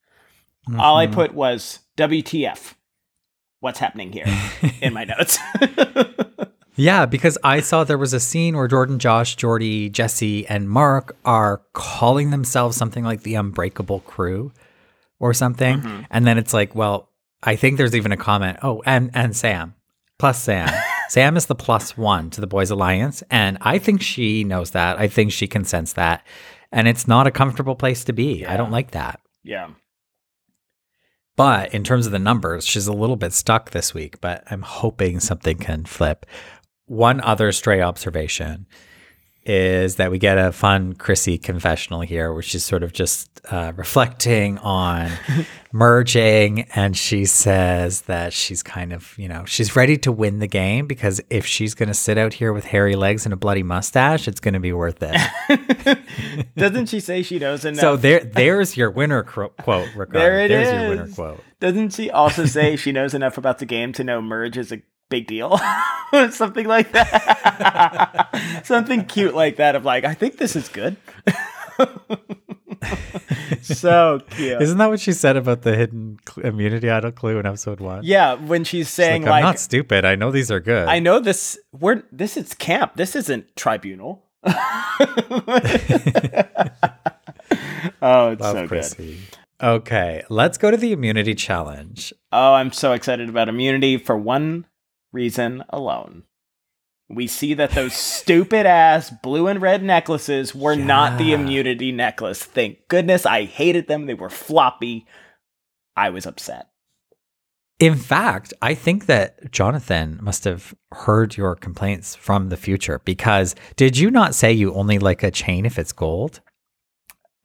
All I put was WTF. What's happening here in my notes? Yeah, because I saw there was a scene where Jordan, Josh, Jordy, Jesse, and Mark are calling themselves something like the Unbreakable Crew or something. Mm-hmm. And then it's like, well, I think there's even a comment, oh, and and Sam. Plus Sam. Sam is the plus one to the Boys Alliance, and I think she knows that. I think she can sense that, and it's not a comfortable place to be. I don't like that. Yeah. But in terms of the numbers, she's a little bit stuck this week, but I'm hoping something can flip. One other stray observation is that we get a fun Chrissy confessional here, where she's sort of just uh, reflecting on merging. And she says that she's kind of, you know, she's ready to win the game because if she's going to sit out here with hairy legs and a bloody mustache, it's going to be worth it. Doesn't she say she knows enough? so there, there's your winner cro- quote. Rickard. There it there's is. your winner quote. Doesn't she also say she knows enough about the game to know merge is a big deal? Something like that. Something cute like that of like, I think this is good. so cute. Isn't that what she said about the hidden cl- immunity idol clue in episode one? yeah, when she's She's saying like, like, I'm not stupid. I know these are good. I know this we're this is camp. This isn't tribunal. oh, it's Love so good. Okay, let's go to the immunity challenge. Oh, I'm so excited about immunity for one reason alone. We see that those stupid ass blue and red necklaces were not the immunity necklace. Thank goodness I hated them. They were floppy. I was upset. In fact, I think that Jonathan must have heard your complaints from the future because did you not say you only like a chain if it's gold?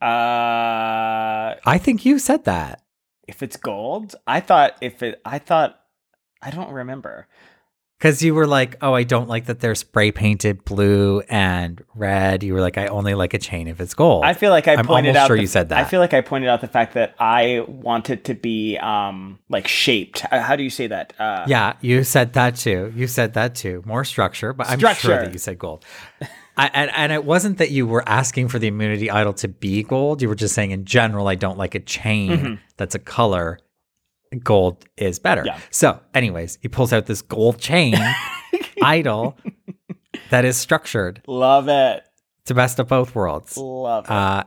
Uh I think you said that. if it's gold, I thought if it I thought I don't remember. Because you were like, oh, I don't like that they're spray painted blue and red. You were like, I only like a chain if it's gold. I feel like I I'm pointed out. sure the- you said that. I feel like I pointed out the fact that I want it to be um like shaped. Uh, How do you say that? Uh, Yeah, you said that too. You said that too. More structure, but I'm sure that you said gold. I, and, and it wasn't that you were asking for the immunity idol to be gold. You were just saying, in general, I don't like a chain that's a color. Gold is better. Yeah. So, anyways, he pulls out this gold chain idol that is structured. Love it. It's the best of both worlds. Love it. Uh,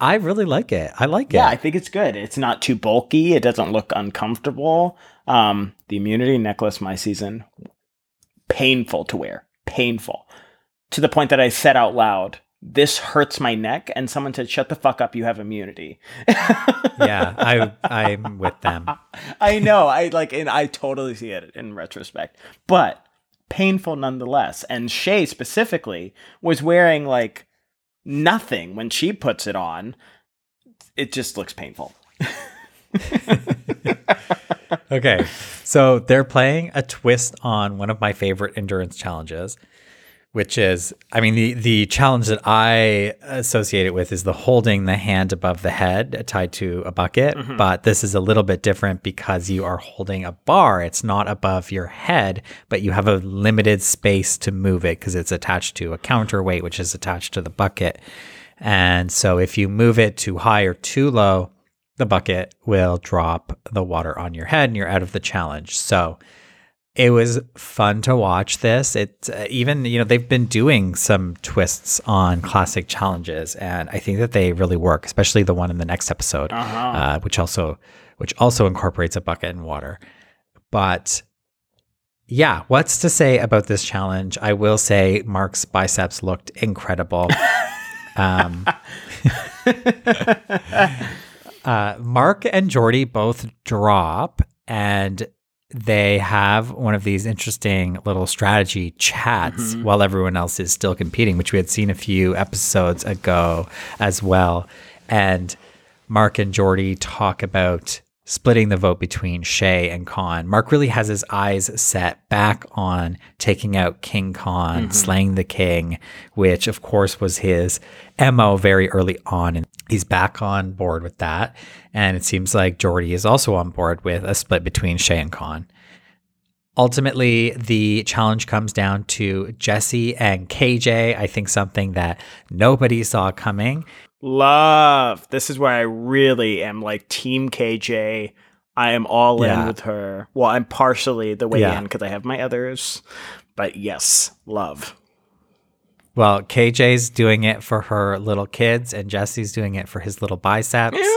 I really like it. I like it. yeah, I think it's good. It's not too bulky. It doesn't look uncomfortable. Um, the immunity necklace my season painful to wear. Painful. To the point that I said out loud, this hurts my neck, and someone said, Shut the fuck up, you have immunity. yeah, I I'm with them. I know. I like, and I totally see it in retrospect, but painful nonetheless. And Shay specifically was wearing like nothing when she puts it on. It just looks painful. Okay. So they're playing a twist on one of my favorite endurance challenges, which is I mean the the challenge that I associate it with is the holding the hand above the head tied to a bucket, mm-hmm. but this is a little bit different because you are holding a bar. It's not above your head, but you have a limited space to move it because it's attached to a counterweight which is attached to the bucket. And so if you move it too high or too low, the bucket will drop the water on your head and you're out of the challenge. So it was fun to watch this. It uh, even, you know, they've been doing some twists on classic challenges and I think that they really work, especially the one in the next episode, uh, which also which also incorporates a bucket and water. But yeah, what's to say about this challenge? I will say Mark's biceps looked incredible. um, uh, Mark and Jordy both drop, and they have one of these interesting little strategy chats mm-hmm. while everyone else is still competing, which we had seen a few episodes ago as well. And Mark and Jordy talk about splitting the vote between Shay and Khanh. Mark really has his eyes set back on taking out King Khanh, mm-hmm. slaying the king, which of course was his MO very early on. And he's back on board with that. And it seems like Jordy is also on board with a split between Shay and Khanh. Ultimately, the challenge comes down to Jesse and KJ. I think something that nobody saw coming. Love. This is where I really am like Team KJ. I am all in with her. Well, I'm partially the way Yeah. in because I have my others. But yes, love. Well, KJ's doing it for her little kids, and Jesse's doing it for his little biceps.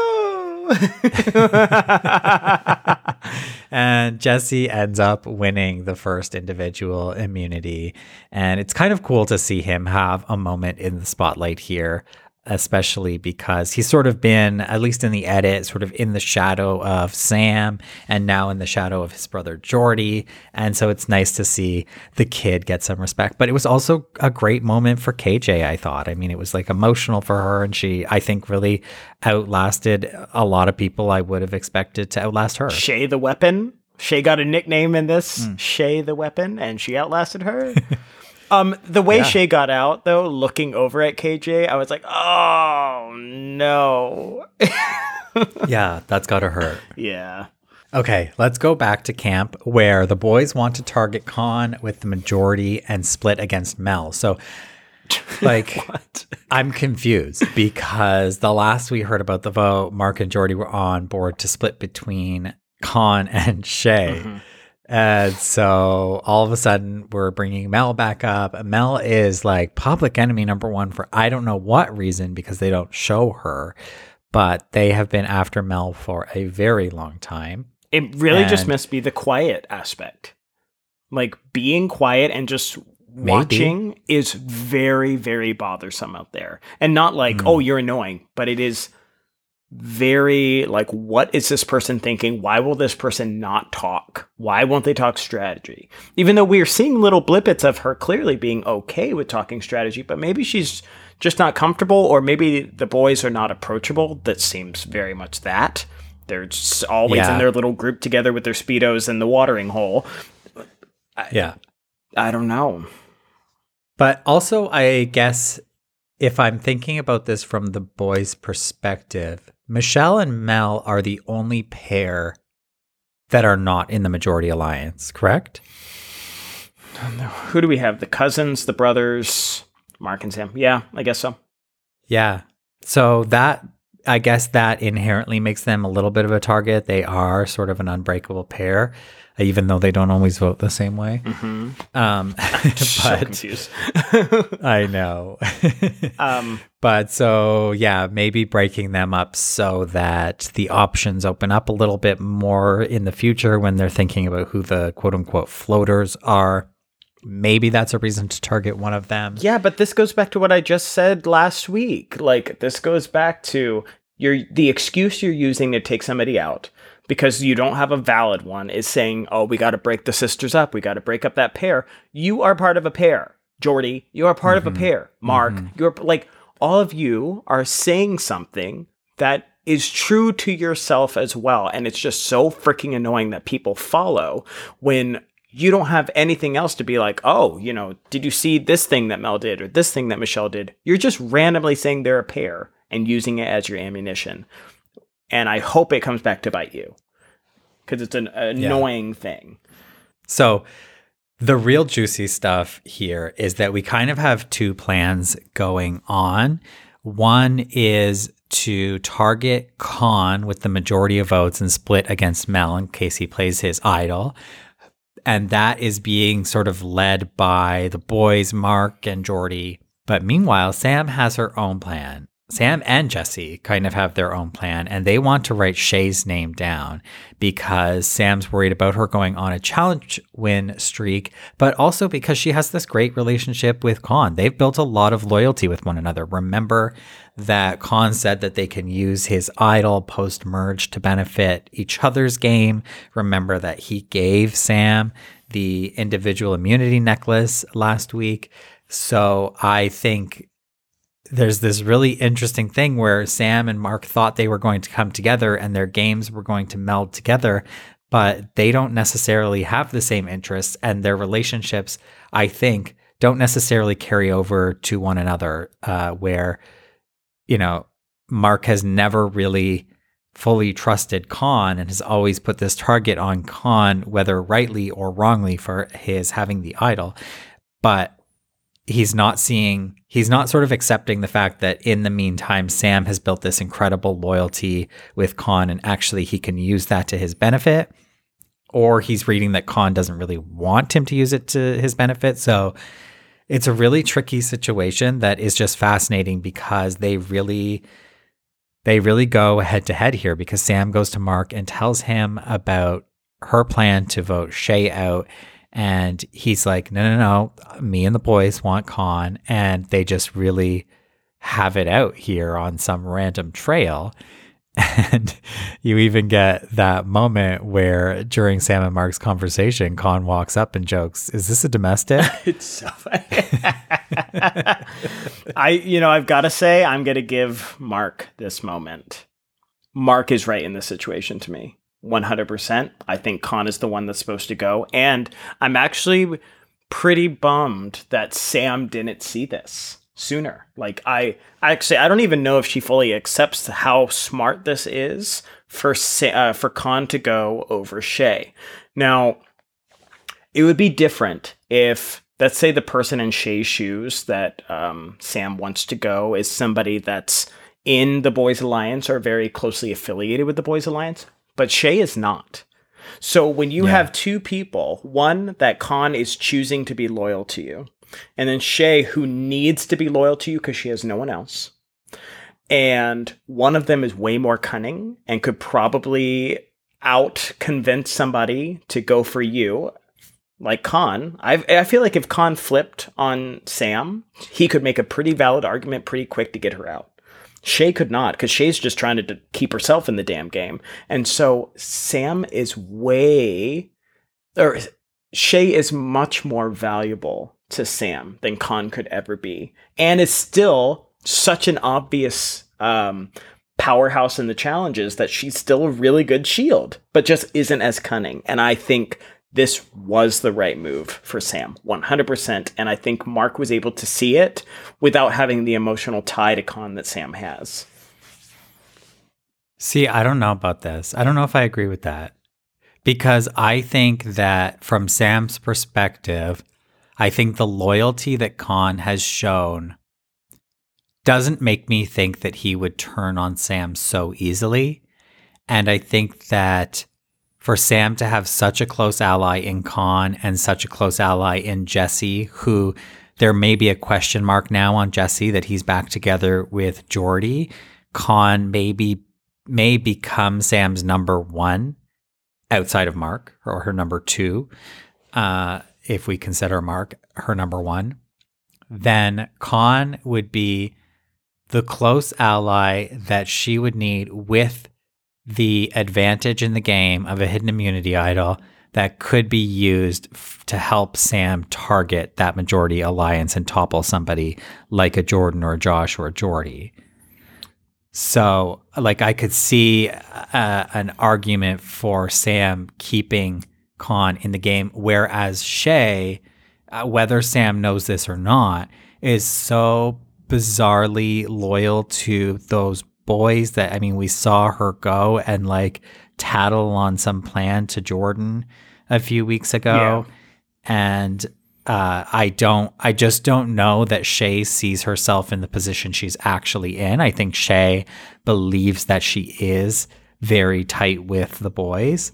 and Jesse ends up winning the first individual immunity. And it's kind of cool to see him have a moment in the spotlight here especially because he's sort of been, at least in the edit, sort of in the shadow of Sam and now in the shadow of his brother Jordy. And so it's nice to see the kid get some respect. But it was also a great moment for KJ, I thought. I mean, it was like emotional for her, and she, I think, really outlasted a lot of people I would have expected to outlast her. Shay the weapon. Shay got a nickname in this. Mm. Shay the weapon, and she outlasted her. Um, the way yeah. Shay got out though, looking over at KJ, I was like, oh no. yeah, that's gotta hurt. Yeah. Okay, let's go back to camp where the boys want to target Khanh with the majority and split against Mel. So, like, I'm confused because the last we heard about the vote, Mark and Jordy were on board to split between Khanh and Shay. Mm-hmm. And so all of a sudden, we're bringing Mel back up. Mel is like public enemy number one for I don't know what reason because they don't show her, but they have been after Mel for a very long time. It really and just must be the quiet aspect. Like being quiet and just watching maybe. is very, very bothersome out there. And not like, mm. oh, you're annoying, but it is very like what is this person thinking? Why will this person not talk? Why won't they talk strategy? Even though we're seeing little blippets of her clearly being okay with talking strategy but maybe she's just not comfortable or maybe the boys are not approachable. That seems very much that. They're just always yeah. in their little group together with their speedos in the watering hole. I, yeah. I don't know. But also i guess if i'm thinking about this from the boys perspective Michelle and Mel are the only pair that are not in the majority alliance, correct? Who do we have? The cousins, the brothers, Mark and Sam. Yeah, I guess so. Yeah. So that I guess that inherently makes them a little bit of a target. They are sort of an unbreakable pair even though they don't always vote the same way. Mm-hmm. Um, but I know. um, but so yeah, maybe breaking them up so that the options open up a little bit more in the future when they're thinking about who the quote unquote floaters are. Maybe that's a reason to target one of them. Yeah, but this goes back to what I just said last week. Like this goes back to your the excuse you're using to take somebody out because you don't have a valid one is saying, oh, we got to break the sisters up. We got to break up that pair. You are part of a pair. Jordy, you are part mm-hmm. of a mm-hmm. pair. Mark, mm-hmm. you're like, all of you are saying something that is true to yourself as well. And it's just so freaking annoying that people follow when you don't have anything else to be like, oh, you know, did you see this thing that Mel did or this thing that Michelle did? You're just randomly saying they're a pair and using it as your ammunition and I hope it comes back to bite you because it's an annoying yeah. thing. So the real juicy stuff here is that we kind of have two plans going on. One is to target Khanh with the majority of votes and split against Mel in case he plays his idol. And that is being sort of led by the boys, Mark and Jordy. But meanwhile, Sam has her own plan. Sam and Jesse kind of have their own plan, and they want to write Shay's name down because Sam's worried about her going on a challenge win streak, but also because she has this great relationship with Khanh. They've built a lot of loyalty with one another. Remember that Khanh said that they can use his idol post merge to benefit each other's game. Remember that he gave Sam the individual immunity necklace last week. So I think there's this really interesting thing where Sam and Mark thought they were going to come together and their games were going to meld together, but they don't necessarily have the same interests and their relationships, I think, don't necessarily carry over to one another. Uh, where, you know, Mark has never really fully trusted Khanh and has always put this target on Khanh, whether rightly or wrongly, for his having the idol. But he's not seeing he's not sort of accepting the fact that in the meantime Sam has built this incredible loyalty with Khanh and actually he can use that to his benefit or he's reading that Khanh doesn't really want him to use it to his benefit so it's a really tricky situation that is just fascinating because they really they really go head to head here because Sam goes to Mark and tells him about her plan to vote Shay out. And he's like, no, no, no, me and the boys want Khanh. And they just really have it out here on some random trail. And you even get that moment where during Sam and Mark's conversation, Khanh walks up and jokes, Is this a domestic? It's so funny. I, you know, I've got to say, I'm going to give Mark this moment. Mark is right in this situation to me. 100%. I think Khanh is the one that's supposed to go. And I'm actually pretty bummed that Sam didn't see this sooner. Like I actually I don't even know if she fully accepts how smart this is for uh, for Khanh to go over Shay. Now, it would be different if let's say the person in Shay's shoes that um, Sam wants to go is somebody that's in the Boys Alliance or very closely affiliated with the Boys Alliance, but Shay is not. So when you yeah. have two people, one that Khanh is choosing to be loyal to you, and then Shay, who needs to be loyal to you because she has no one else. And one of them is way more cunning and could probably out convince somebody to go for you. Like Khanh. I I feel like if Khanh flipped on Sam, he could make a pretty valid argument pretty quick to get her out. Shay could not because Shay's just trying to keep herself in the damn game. And so Sam is way, or Shay is much more valuable to Sam than Khanh could ever be, and is still such an obvious um, powerhouse in the challenges that she's still a really good shield, but just isn't as cunning. And I think this was the right move for Sam, 100%. And I think Mark was able to see it without having the emotional tie to Khanh that Sam has. See, I don't know about this. I don't know if I agree with that because I think that from Sam's perspective, I think the loyalty that Khanh has shown doesn't make me think that he would turn on Sam so easily. And I think that for Sam to have such a close ally in Khanh and such a close ally in Jesse, who there may be a question mark now on Jesse that he's back together with Jordy, Khanh maybe may become Sam's number one outside of Mark or her number two. Uh, if we consider Mark her number one, then Khanh would be the close ally that she would need with the advantage in the game of a hidden immunity idol that could be used f- to help Sam target that majority alliance and topple somebody like a Jordan or a Josh or a Jordy. So, like, I could see uh, an argument for Sam keeping Khanh in the game, whereas Shay, uh, whether Sam knows this or not, is so bizarrely loyal to those boys that I mean, we saw her go and like tattle on some plan to Jordan a few weeks ago, yeah. and uh, I don't, I just don't know that Shay sees herself in the position she's actually in. I think Shay believes that she is very tight with the boys.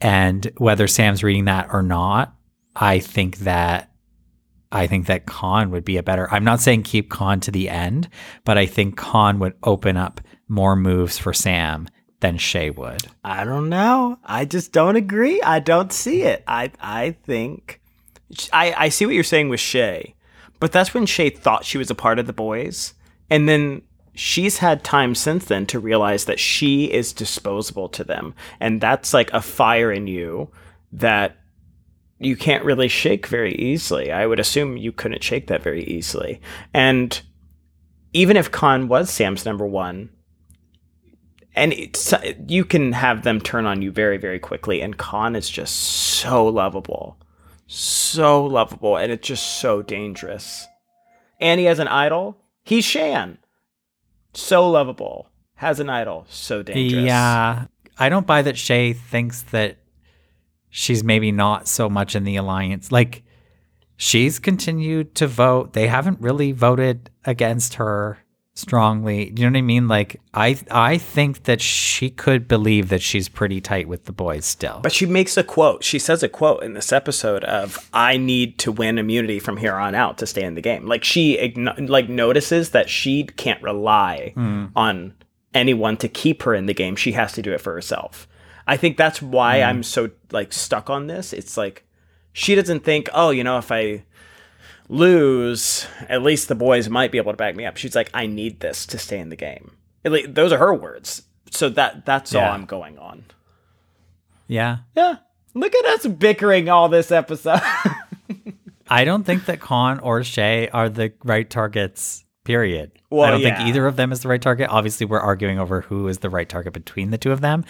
And whether Sam's reading that or not, I think that I think that Khanh would be a better. I'm not saying keep Khanh to the end, but I think Khanh would open up more moves for Sam than Shay would. I don't know. I just don't agree. I don't see it. I I think I I see what you're saying with Shay, but that's when Shay thought she was a part of the boys, and then she's had time since then to realize that she is disposable to them. And that's like a fire in you that you can't really shake very easily. I would assume you couldn't shake that very easily. And even if Khanh was Sam's number one, and you can have them turn on you very, very quickly. And Khanh is just so lovable. So lovable. And it's just so dangerous. And he has an idol. He's Shan so lovable, has an idol, so dangerous. Yeah. I don't buy that Shay thinks that she's maybe not so much in the alliance. Like, she's continued to vote. They haven't really voted against her strongly. You know what I mean? Like I I think that she could believe that she's pretty tight with the boys still. But she makes a quote. She says a quote in this episode of I need to win immunity from here on out to stay in the game. Like she like notices that she can't rely mm. on anyone to keep her in the game. She has to do it for herself. I think that's why I'm mm. so like stuck on this. It's like she doesn't think, oh, you know, if I lose, at least the boys might be able to back me up. She's like, I need this to stay in the game. At least, those are her words. So that that's all I'm going on. Yeah. Yeah. Look at us bickering all this episode. I don't think that Khanh or Shay are the right targets, period. Well, I don't yeah. think either of them is the right target. Obviously, we're arguing over who is the right target between the two of them.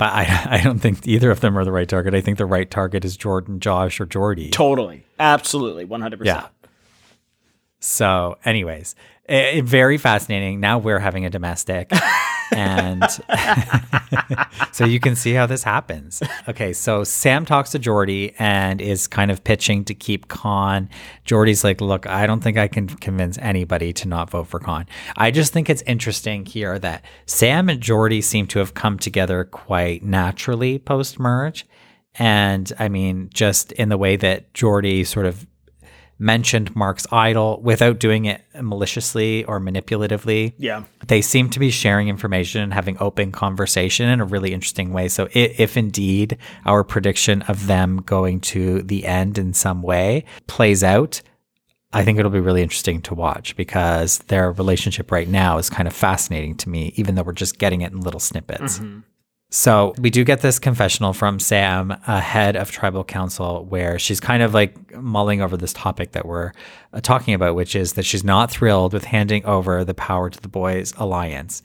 But I, I don't think either of them are the right target. I think the right target is Jordan, Josh, or Jordy. totally. Absolutely. 100%. Yeah. So, anyways, eh, eh, very fascinating. Now we're having a domestic. and so you can see how this happens. Okay, so Sam talks to Jordy and is kind of pitching to keep Khanh. Jordy's like, Look, I don't think I can convince anybody to not vote for Khanh. I just think it's interesting here that Sam and Jordy seem to have come together quite naturally post merge. And I mean, just in the way that Jordy sort of mentioned Mark's idol without doing it maliciously or manipulatively. Yeah. They seem to be sharing information and having open conversation in a really interesting way. So, if indeed our prediction of them going to the end in some way plays out, I think it'll be really interesting to watch because their relationship right now is kind of fascinating to me, even though we're just getting it in little snippets. Mm-hmm. So we do get this confessional from Sam ahead of tribal council where she's kind of like mulling over this topic that we're uh, talking about, which is that she's not thrilled with handing over the power to the boys alliance.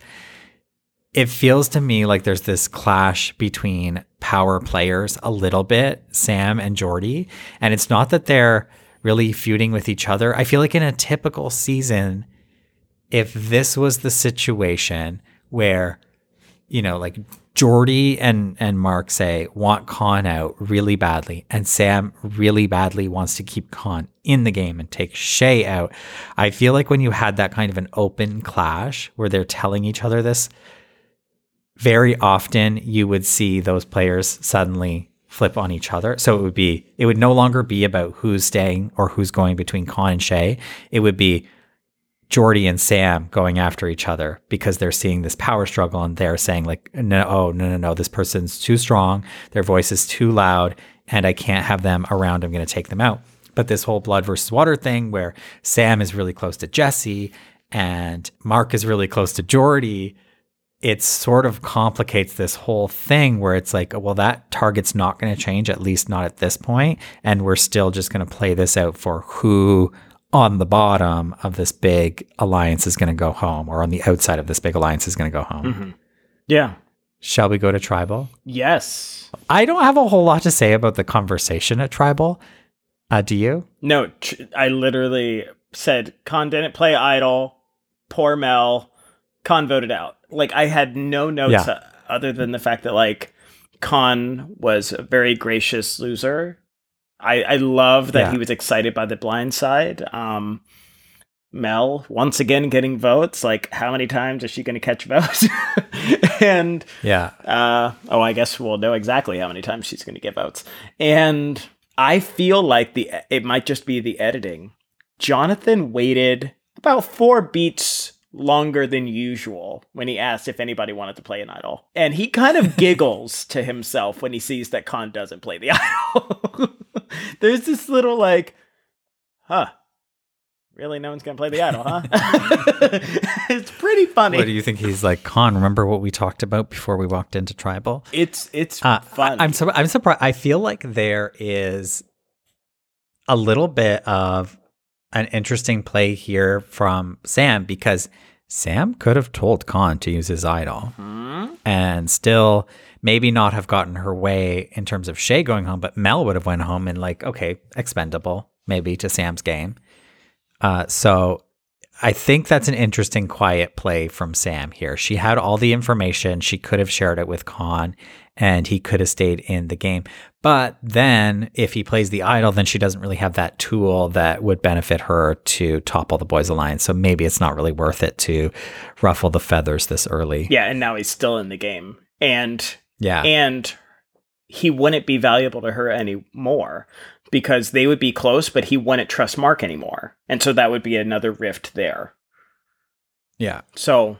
It feels to me like there's this clash between power players a little bit, Sam and Jordy. And it's not that they're really feuding with each other. I feel like in a typical season, if this was the situation where you know, like Jordy and and Mark say want Khanh out really badly, and Sam really badly wants to keep Khanh in the game and take Shay out. I feel like when you had that kind of an open clash where they're telling each other this, very often you would see those players suddenly flip on each other. So it would be it would no longer be about who's staying or who's going between Khanh and Shay. It would be Jordy and Sam going after each other because they're seeing this power struggle and they're saying like no oh no no no this person's too strong. Their voice is too loud and I can't have them around. I'm going to take them out. But this whole blood versus water thing where Sam is really close to Jesse and Mark is really close to Jordy it sort of complicates this whole thing where it's like well that target's not going to change at least not at this point. And we're still just going to play this out for who on the bottom of this big alliance is going to go home, or on the outside of this big alliance is going to go home. Yeah. Shall we go to tribal? Yes. I don't have a whole lot to say about the conversation at tribal. Uh, do you? No, tr- I literally said Khanh didn't play idol. Poor Mel. Khanh voted out. Like I had no notes Yeah. other than the fact that like Khanh was a very gracious loser. I I love that Yeah. he was excited by the blind side. Um Mel once again getting votes. Like how many times is she going to catch votes? and Yeah. uh, oh, I guess we'll know exactly how many times she's going to get votes. And I feel like the it might just be the editing. Jonathan waited about four beats longer than usual when he asks if anybody wanted to play an idol. And he kind of giggles to himself when he sees that Khanh doesn't play the idol. There's this little like, huh. Really, no one's gonna play the idol, huh? it's pretty funny. What do you think he's like? Khanh, remember what we talked about before we walked into tribal? it's it's Uh, fun. I, am sur- I'm surprised. I feel like there is a little bit of an interesting play here from Sam because Sam could have told Khanh to use his idol and still maybe not have gotten her way in terms of Shay going home, but Mel would have went home and like, okay, expendable maybe to Sam's game. Uh, so I think that's an interesting quiet play from Sam here. She had all the information. She could have shared it with Khanh and he could have stayed in the game. But then if he plays the idol, then she doesn't really have that tool that would benefit her to topple the boys alliance. So maybe it's not really worth it to ruffle the feathers this early. Yeah, and now he's still in the game. And Yeah. and he wouldn't be valuable to her anymore because they would be close, but he wouldn't trust Mark anymore. And so that would be another rift there. yeah. So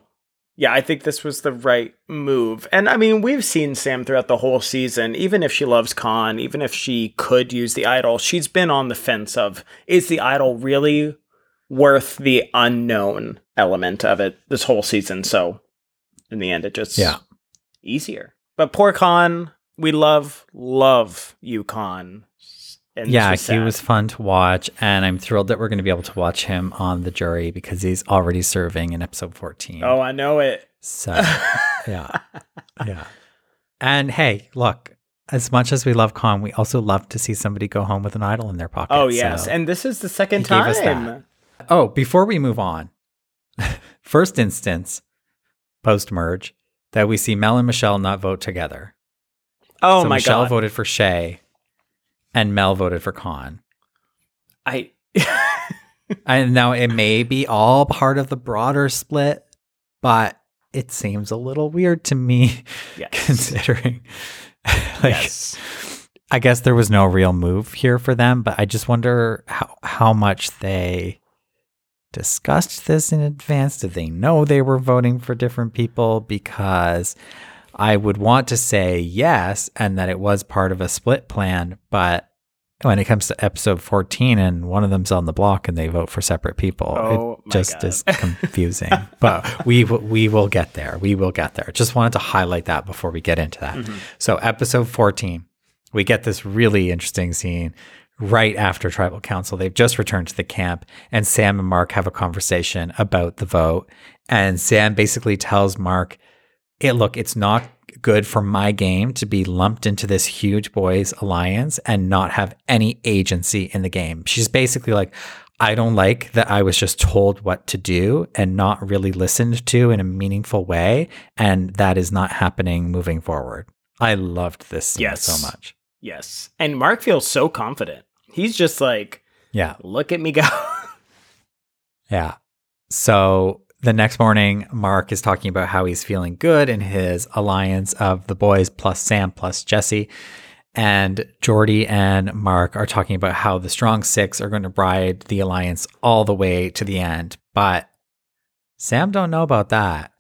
Yeah, I think this was the right move. And I mean, we've seen Sam throughout the whole season. Even if she loves Khanh, even if she could use the idol, she's been on the fence of is the idol really worth the unknown element of it this whole season? So in the end, it just Yeah. easier. But poor Khanh, we love, love you, Khanh. And yeah, was he was fun to watch, and I'm thrilled that we're going to be able to watch him on the jury because he's already serving in episode 14. Oh, I know it. So, yeah. Yeah. And hey, look, as much as we love Khanh, we also love to see somebody go home with an idol in their pocket. Oh, yes. so- and this is the second he gave us time. oh, before we move on, first instance post merge that we see Mel and Michelle not vote together. Oh, so my Michelle God. voted for Shay, and Mel voted for Khanh. I. And now it may be all part of the broader split, but it seems a little weird to me Yes. considering like yes. I guess there was no real move here for them, but I just wonder how how much they discussed this in advance. Did they know they were voting for different people? Because I would want to say yes and that it was part of a split plan, but when it comes to episode 14 and one of them's on the block and they vote for separate people, Oh it just God. is confusing. but we we will get there. We will get there. Just wanted to highlight that before we get into that. Mm-hmm. So episode 14, we get this really interesting scene right after tribal council. They've just returned to the camp and Sam and Mark have a conversation about the vote. And Sam basically tells Mark, it look, it's not good for my game to be lumped into this huge boys alliance and not have any agency in the game. She's basically like, I don't like that I was just told what to do and not really listened to in a meaningful way. And that is not happening moving forward. I loved this scene Yes. so much. Yes. And Mark feels so confident. He's just like, Yeah. look at me go. Yeah. So the next morning, Mark is talking about how he's feeling good in his alliance of the boys plus Sam plus Jesse. And Jordy and Mark are talking about how the strong six are going to ride the alliance all the way to the end. But Sam don't know about that.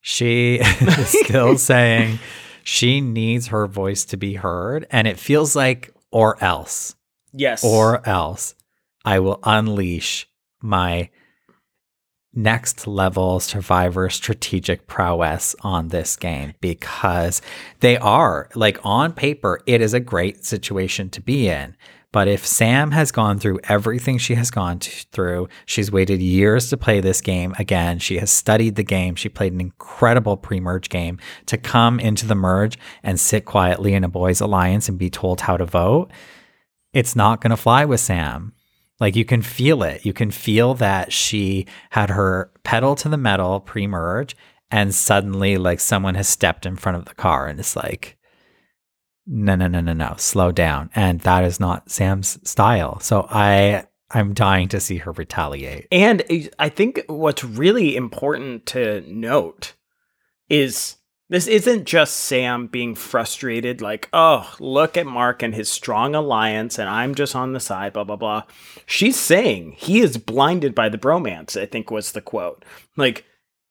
She is still saying she needs her voice to be heard. And it feels like, or else yes. or else I will unleash my next level survivor strategic prowess on this game because they are like on paper it is a great situation to be in but if Sam has gone through everything she has gone t- through, she's waited years to play this game again. She has studied the game. She played an incredible pre merge game to come into the merge and sit quietly in a boys' alliance and be told how to vote it's not going to fly with Sam. Like you can feel it. You can feel that she had her pedal to the metal pre merge, and suddenly, like, someone has stepped in front of the car and it's like, no, no, no, no, no, slow down. And that is not Sam's style. So I, I'm dying to see her retaliate. And eh, I think what's really important to note is this isn't just Sam being frustrated, like, oh, look at Mark and his strong alliance, and I'm just on the side, blah, blah, blah. She's saying he is blinded by the bromance, I think was the quote. Like,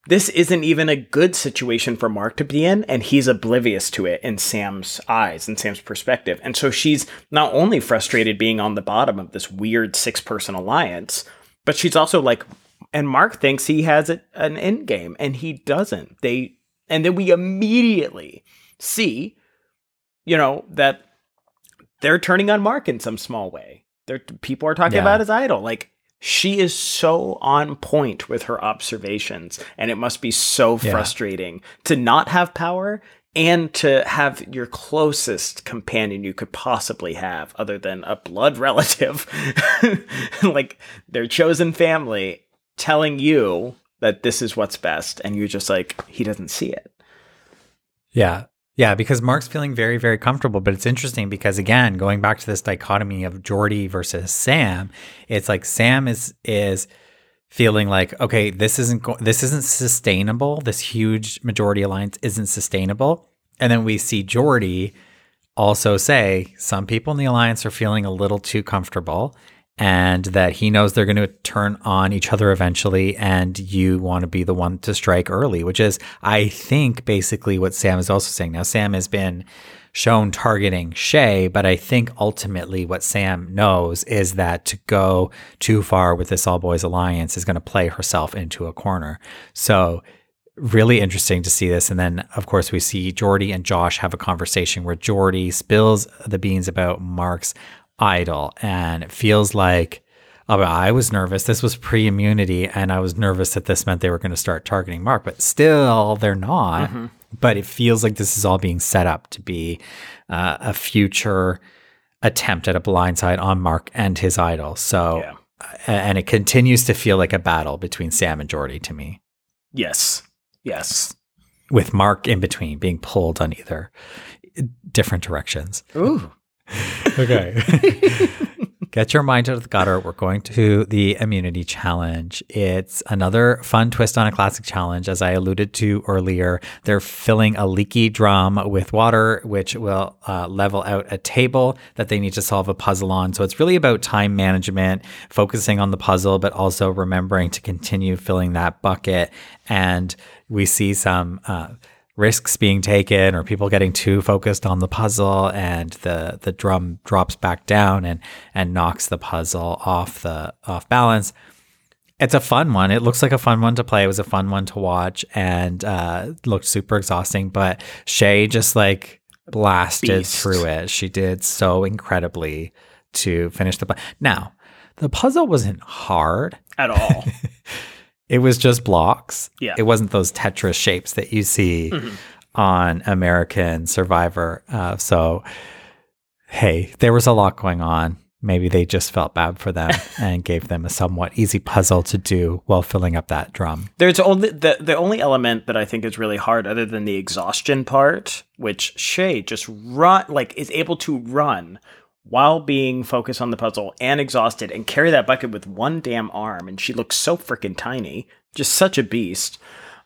this isn't even a good situation for Mark to be in, and he's oblivious to it in Sam's eyes and Sam's perspective. And so she's not only frustrated being on the bottom of this weird six person alliance, but she's also like, and Mark thinks he has an end game, and he doesn't. They, and then we immediately see, you know, that they're turning on Mark in some small way. They're, people are talking Yeah. about his idol. Like, she is so on point with her observations, and it must be so Yeah. frustrating to not have power and to have your closest companion you could possibly have, other than a blood relative, like their chosen family, telling you that this is what's best, and you're just like, he doesn't see it. Yeah. Yeah, because Mark's feeling very, very comfortable. But it's interesting because again, going back to this dichotomy of Jordy versus Sam, it's like Sam is is feeling like, okay, this isn't go- this isn't sustainable. This huge majority alliance isn't sustainable. And then we see Jordy also say some people in the alliance are feeling a little too comfortable. And that he knows they're going to turn on each other eventually and you want to be the one to strike early which is i think basically what sam is also saying now sam has been shown targeting Shay, but I think ultimately what Sam knows is that to go too far with this all boys alliance is going to play herself into a corner. So really interesting to see this. And then, of course, we see Jordy and Josh have a conversation where Jordy spills the beans about Mark's idol. And it feels like oh, I was nervous. This was pre immunity. And I was nervous that this meant they were going to start targeting Mark, but still, they're not. Mm-hmm. But it feels like this is all being set up to be uh, a future attempt at a blindside on Mark and his idol. So, yeah. and it continues to feel like a battle between Sam and Jordy to me. Yes. Yes. With Mark in between being pulled on either different directions. Ooh. Okay. Get your mind out of the gutter. We're going to the immunity challenge. It's another fun twist on a classic challenge. As I alluded to earlier, they're filling a leaky drum with water, which will uh, level out a table that they need to solve a puzzle on. So it's really about time management, focusing on the puzzle, but also remembering to continue filling that bucket. And we see some. Uh, risks being taken or people getting too focused on the puzzle and the the drum drops back down and and knocks the puzzle off the off balance. It's a fun one. It looks like a fun one to play. It was a fun one to watch and uh looked super exhausting but shay just like blasted Beast. through it. She did so incredibly to finish the now the puzzle wasn't hard. At all It was just blocks. Yeah. It wasn't those Tetris shapes that you see mm-hmm. on American Survivor. Uh, so, hey, there was a lot going on. Maybe they just felt bad for them and gave them a somewhat easy puzzle to do while filling up that drum. There's only the the only element that I think is really hard, other than the exhaustion part, which Shay just run like is able to run while being focused on the puzzle and exhausted and carry that bucket with one damn arm. And she looks so freaking tiny, just such a beast.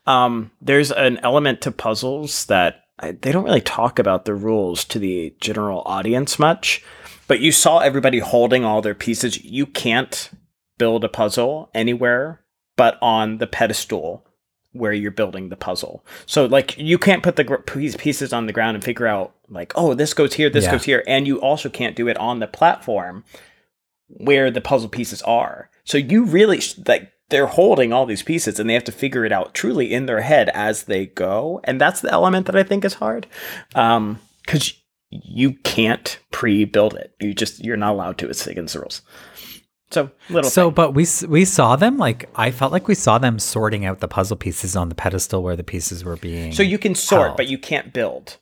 Um, there's an element to puzzles that I, they don't really talk about the rules to the general audience much, but you saw everybody holding all their pieces. You can't build a puzzle anywhere but on the pedestal where you're building the puzzle. So like you can't put the gr- pieces on the ground and figure out like oh this goes here this yeah. goes here and you also can't do it on the platform where the puzzle pieces are. So you really like they're holding all these pieces and they have to figure it out truly in their head as they go and that's the element that I think is hard. Um cuz you can't pre-build it. You just you're not allowed to. It's against the rules. So little. So, thing. but we we saw them like I felt like we saw them sorting out the puzzle pieces on the pedestal where the pieces were being. So you can sort, held. but you can't build.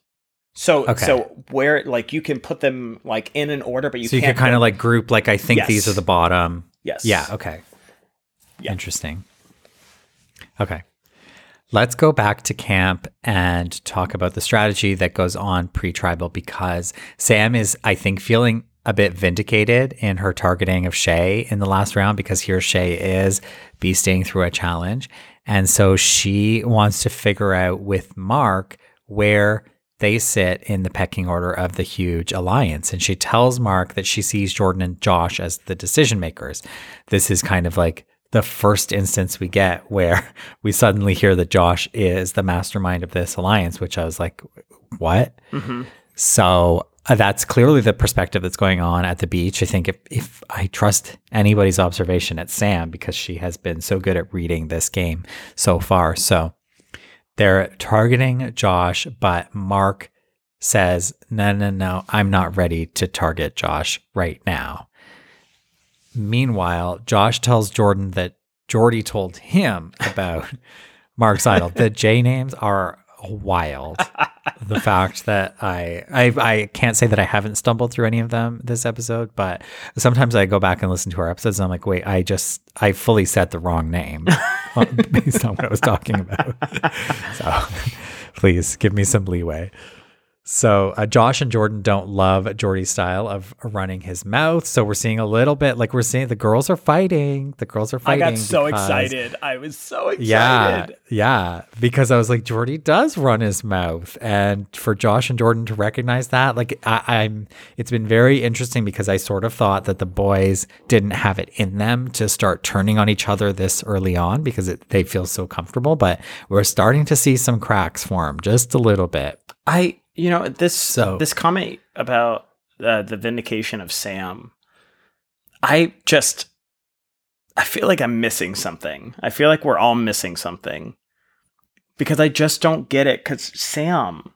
So okay. so where like you can put them like in an order, but you so you can kind of like group like I think yes. these are the bottom. Yes. Yeah. Okay. Yeah. Interesting. Okay. Let's go back to camp and talk about the strategy that goes on pre tribal because Sam is, I think, feeling a bit vindicated in her targeting of Shay in the last round because here Shay is beasting through a challenge. And so she wants to figure out with Mark where they sit in the pecking order of the huge alliance. And she tells Mark that she sees Jordan and Josh as the decision makers. This is kind of like the first instance we get where we suddenly hear that Josh is the mastermind of this alliance, which I was like, what? Mm-hmm. So uh, that's clearly the perspective that's going on at the beach. I think if, if I trust anybody's observation at Sam, because she has been so good at reading this game so far. So they're targeting Josh, but Mark says, no, no, no, I'm not ready to target Josh right now. Meanwhile, Josh tells Jordan that Jordy told him about Mark's idol. The J names are wild. the fact that I, I I can't say that I haven't stumbled through any of them this episode, but sometimes I go back and listen to our episodes and I'm like, wait, I just I fully said the wrong name uh, based on what I was talking about. so please give me some leeway. So uh, Josh and Jordan don't love Jordy's style of running his mouth. So we're seeing a little bit like we're seeing the girls are fighting. The girls are fighting. I got so because- excited. I was so excited. Yeah, yeah. Because I was like, Jordy does run his mouth, and for Josh and Jordan to recognize that, like, I, I'm. It's been very interesting because I sort of thought that the boys didn't have it in them to start turning on each other this early on because it, they feel so comfortable, but we're starting to see some cracks form just a little bit. I, you know, this So- this comment about uh, the vindication of Sam, I just, I feel like I'm missing something. I feel like we're all missing something because I just don't get it. Because Sam,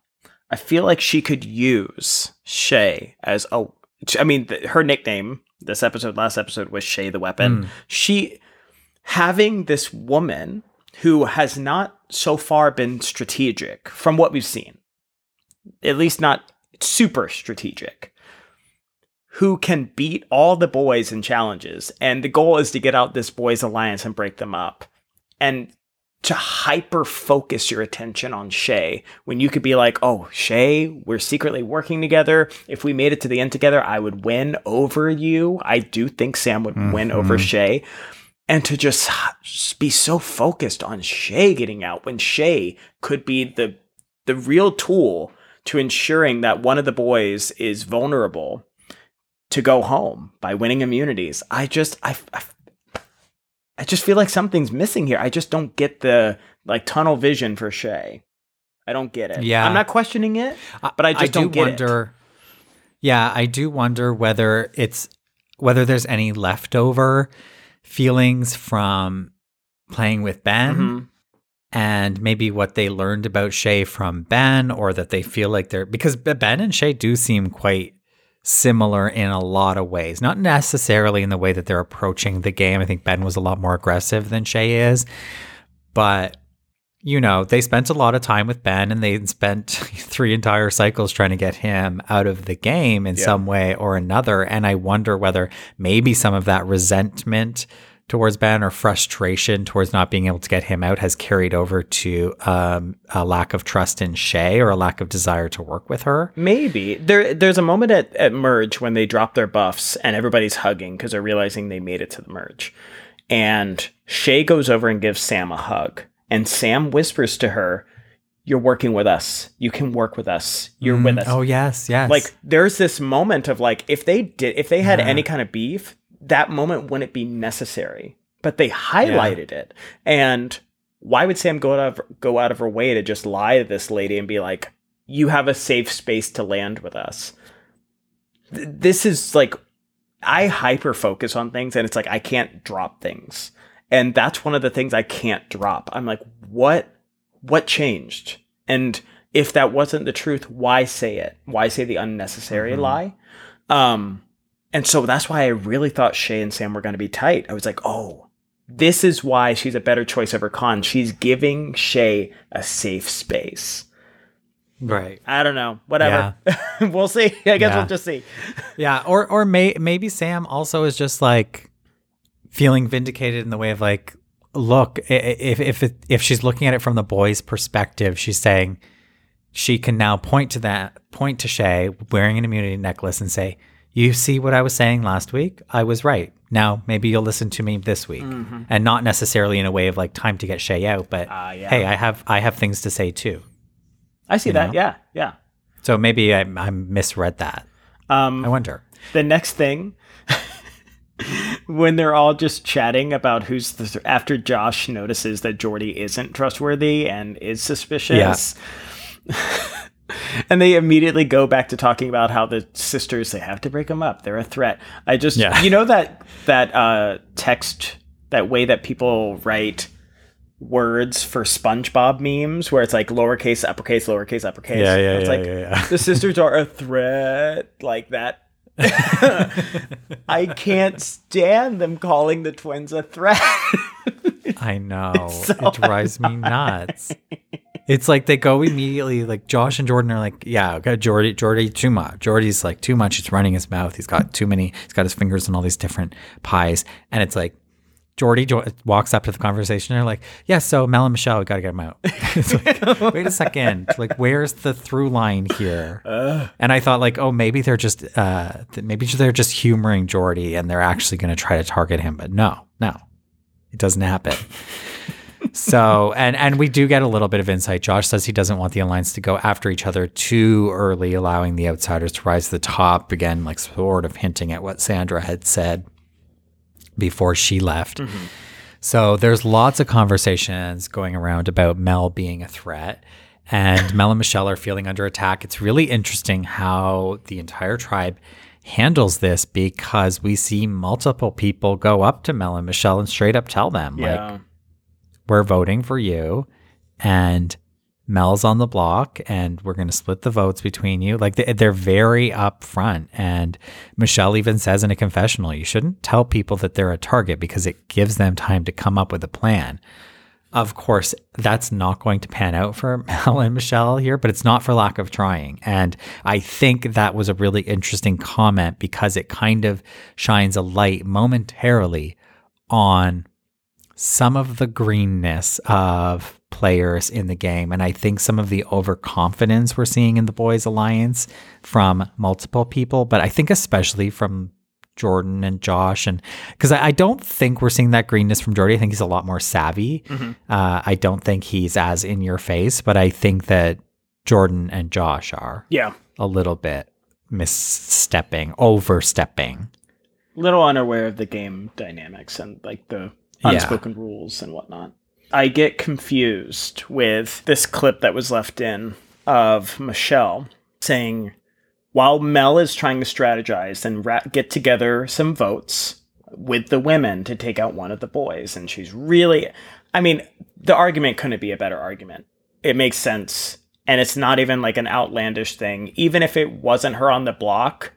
I feel like she could use Shay as a. I mean, th- her nickname this episode, last episode was Shay the Weapon. She having this woman who has not so far been strategic from what we've seen at least not super strategic, who can beat all the boys in challenges. And the goal is to get out this boys' alliance and break them up. And to hyper focus your attention on Shay when you could be like, oh, Shay, we're secretly working together. If we made it to the end together, I would win over you. I do think Sam would win mm-hmm. over Shay. And to just just be so focused on Shay getting out when Shay could be the the real tool to ensuring that one of the boys is vulnerable to go home by winning immunities. I just I, I I just feel like something's missing here. I just don't get the like tunnel vision for Shay. I don't get it. Yeah. I'm not questioning it, but I just do don't get wonder. Yeah, I do wonder whether it's whether there's any leftover feelings from playing with Ben Mhm. And maybe what they learned about Shay from Ben or that they feel like they're because Ben and Shay do seem quite similar in a lot of ways. Not necessarily in the way that they're approaching the game. I think Ben was a lot more aggressive than Shay is, but you know, they spent a lot of time with Ben and they spent three entire cycles trying to get him out of the game in Yeah. some way or another. And I wonder whether maybe some of that resentment towards Ben or frustration towards not being able to get him out has carried over to um, a lack of trust in Shay or a lack of desire to work with her. Maybe there. There's a moment at, at merge when they drop their buffs and everybody's hugging because they're realizing they made it to the merge, and Shay goes over and gives Sam a hug, and Sam whispers to her, "You're working with us. You can work with us. You're with us." Oh, yes, yes. Like there's this moment of like if they did if they had Yeah. any kind of beef, that moment wouldn't be necessary. But they highlighted it. And why would Sam go out of go out of her way to just lie to this lady and be like, "You have a safe space to land with us"? Th- This is like I hyper focus on things and it's like I can't drop things. And that's one of the things I can't drop. I'm like, "What what changed?" And if that wasn't the truth, why say it? Why say the unnecessary lie? Um, and so that's why I really thought Shay and Sam were going to be tight. I was like, oh, this is why she's a better choice over Khanh. She's giving Shay a safe space. right. I don't know. Whatever. we'll see. I guess Yeah. we'll just see. Yeah, or or may, maybe Sam also is just like feeling vindicated in the way of like, look, if if it, if she's looking at it from the boy's perspective, she's saying she can now point to that point to Shay wearing an immunity necklace and say, "You see what I was saying last week? I was right. Now maybe you'll listen to me this week." And not necessarily in a way of like time to get Shay out, but Ah, yeah. hey, I have I have things to say too. I see You that. know? Yeah. Yeah. So maybe I, I misread that. Um, I wonder. the next thing when they're all just chatting about who's the after Josh notices that Jordy isn't trustworthy and is suspicious. and they immediately go back to talking about how the sisters they have to break them up. They're a threat. I just Yeah. you know that that uh text that way that people write words for SpongeBob memes where it's like lowercase uppercase lowercase uppercase. Yeah, yeah, It's yeah, like yeah, yeah. the sisters are a threat like that. I can't stand them calling the twins a threat. I know. it drives me nuts. It's like they go immediately, like Josh and Jordan are like, yeah, okay, Jordy, Jordy, too much. Jordy's like too much. He's running his mouth. He's got too many. He's got his fingers in all these different pies, and it's like Jordy jo- walks up to the conversation. And They're like, "Yeah, so Mel and Michelle, we got to get them out." it's like, wait a second, like, where's the through line here? and I thought, like, oh, maybe they're just, uh, th- maybe they're just humoring Jordy, and they're actually going to try to target him. But no, no, it doesn't happen. So, and and we do get a little bit of insight. Josh says he doesn't want the alliance to go after each other too early, allowing the outsiders to rise to the top. Again, like sort of hinting at what Sandra had said before she left. Mm-hmm. So there's lots of conversations going around about Mel being a threat. And Mel and Michelle are feeling under attack. It's really interesting how the entire tribe handles this because we see multiple people go up to Mel and Michelle and straight up tell them, Yeah. like, we're voting for you and Mel's on the block and we're going to split the votes between you. Like they, they're very upfront. And Michelle even says in a confessional, you shouldn't tell people that they're a target because it gives them time to come up with a plan. Of course, that's not going to pan out for Mel and Michelle here, but it's not for lack of trying. And I think that was a really interesting comment because it kind of shines a light momentarily on some of the greenness of players in the game. And I think some of the overconfidence we're seeing in the Boys Alliance from multiple people, but I think especially from Jordan and Josh. And because I, I don't think we're seeing that greenness from Jordy. I think he's a lot more savvy. Uh, I don't think he's as in your face, but I think that Jordan and Josh are Yeah. a little bit misstepping, overstepping. little unaware of the game dynamics and like the Yeah. unspoken rules and whatnot. I get confused with this clip that was left in of Michelle saying, while Mel is trying to strategize and ra- get together some votes with the women to take out one of the boys, and she's really, I mean, the argument couldn't be a better argument. It makes sense. And it's not even like an outlandish thing. Even if it wasn't her on the block,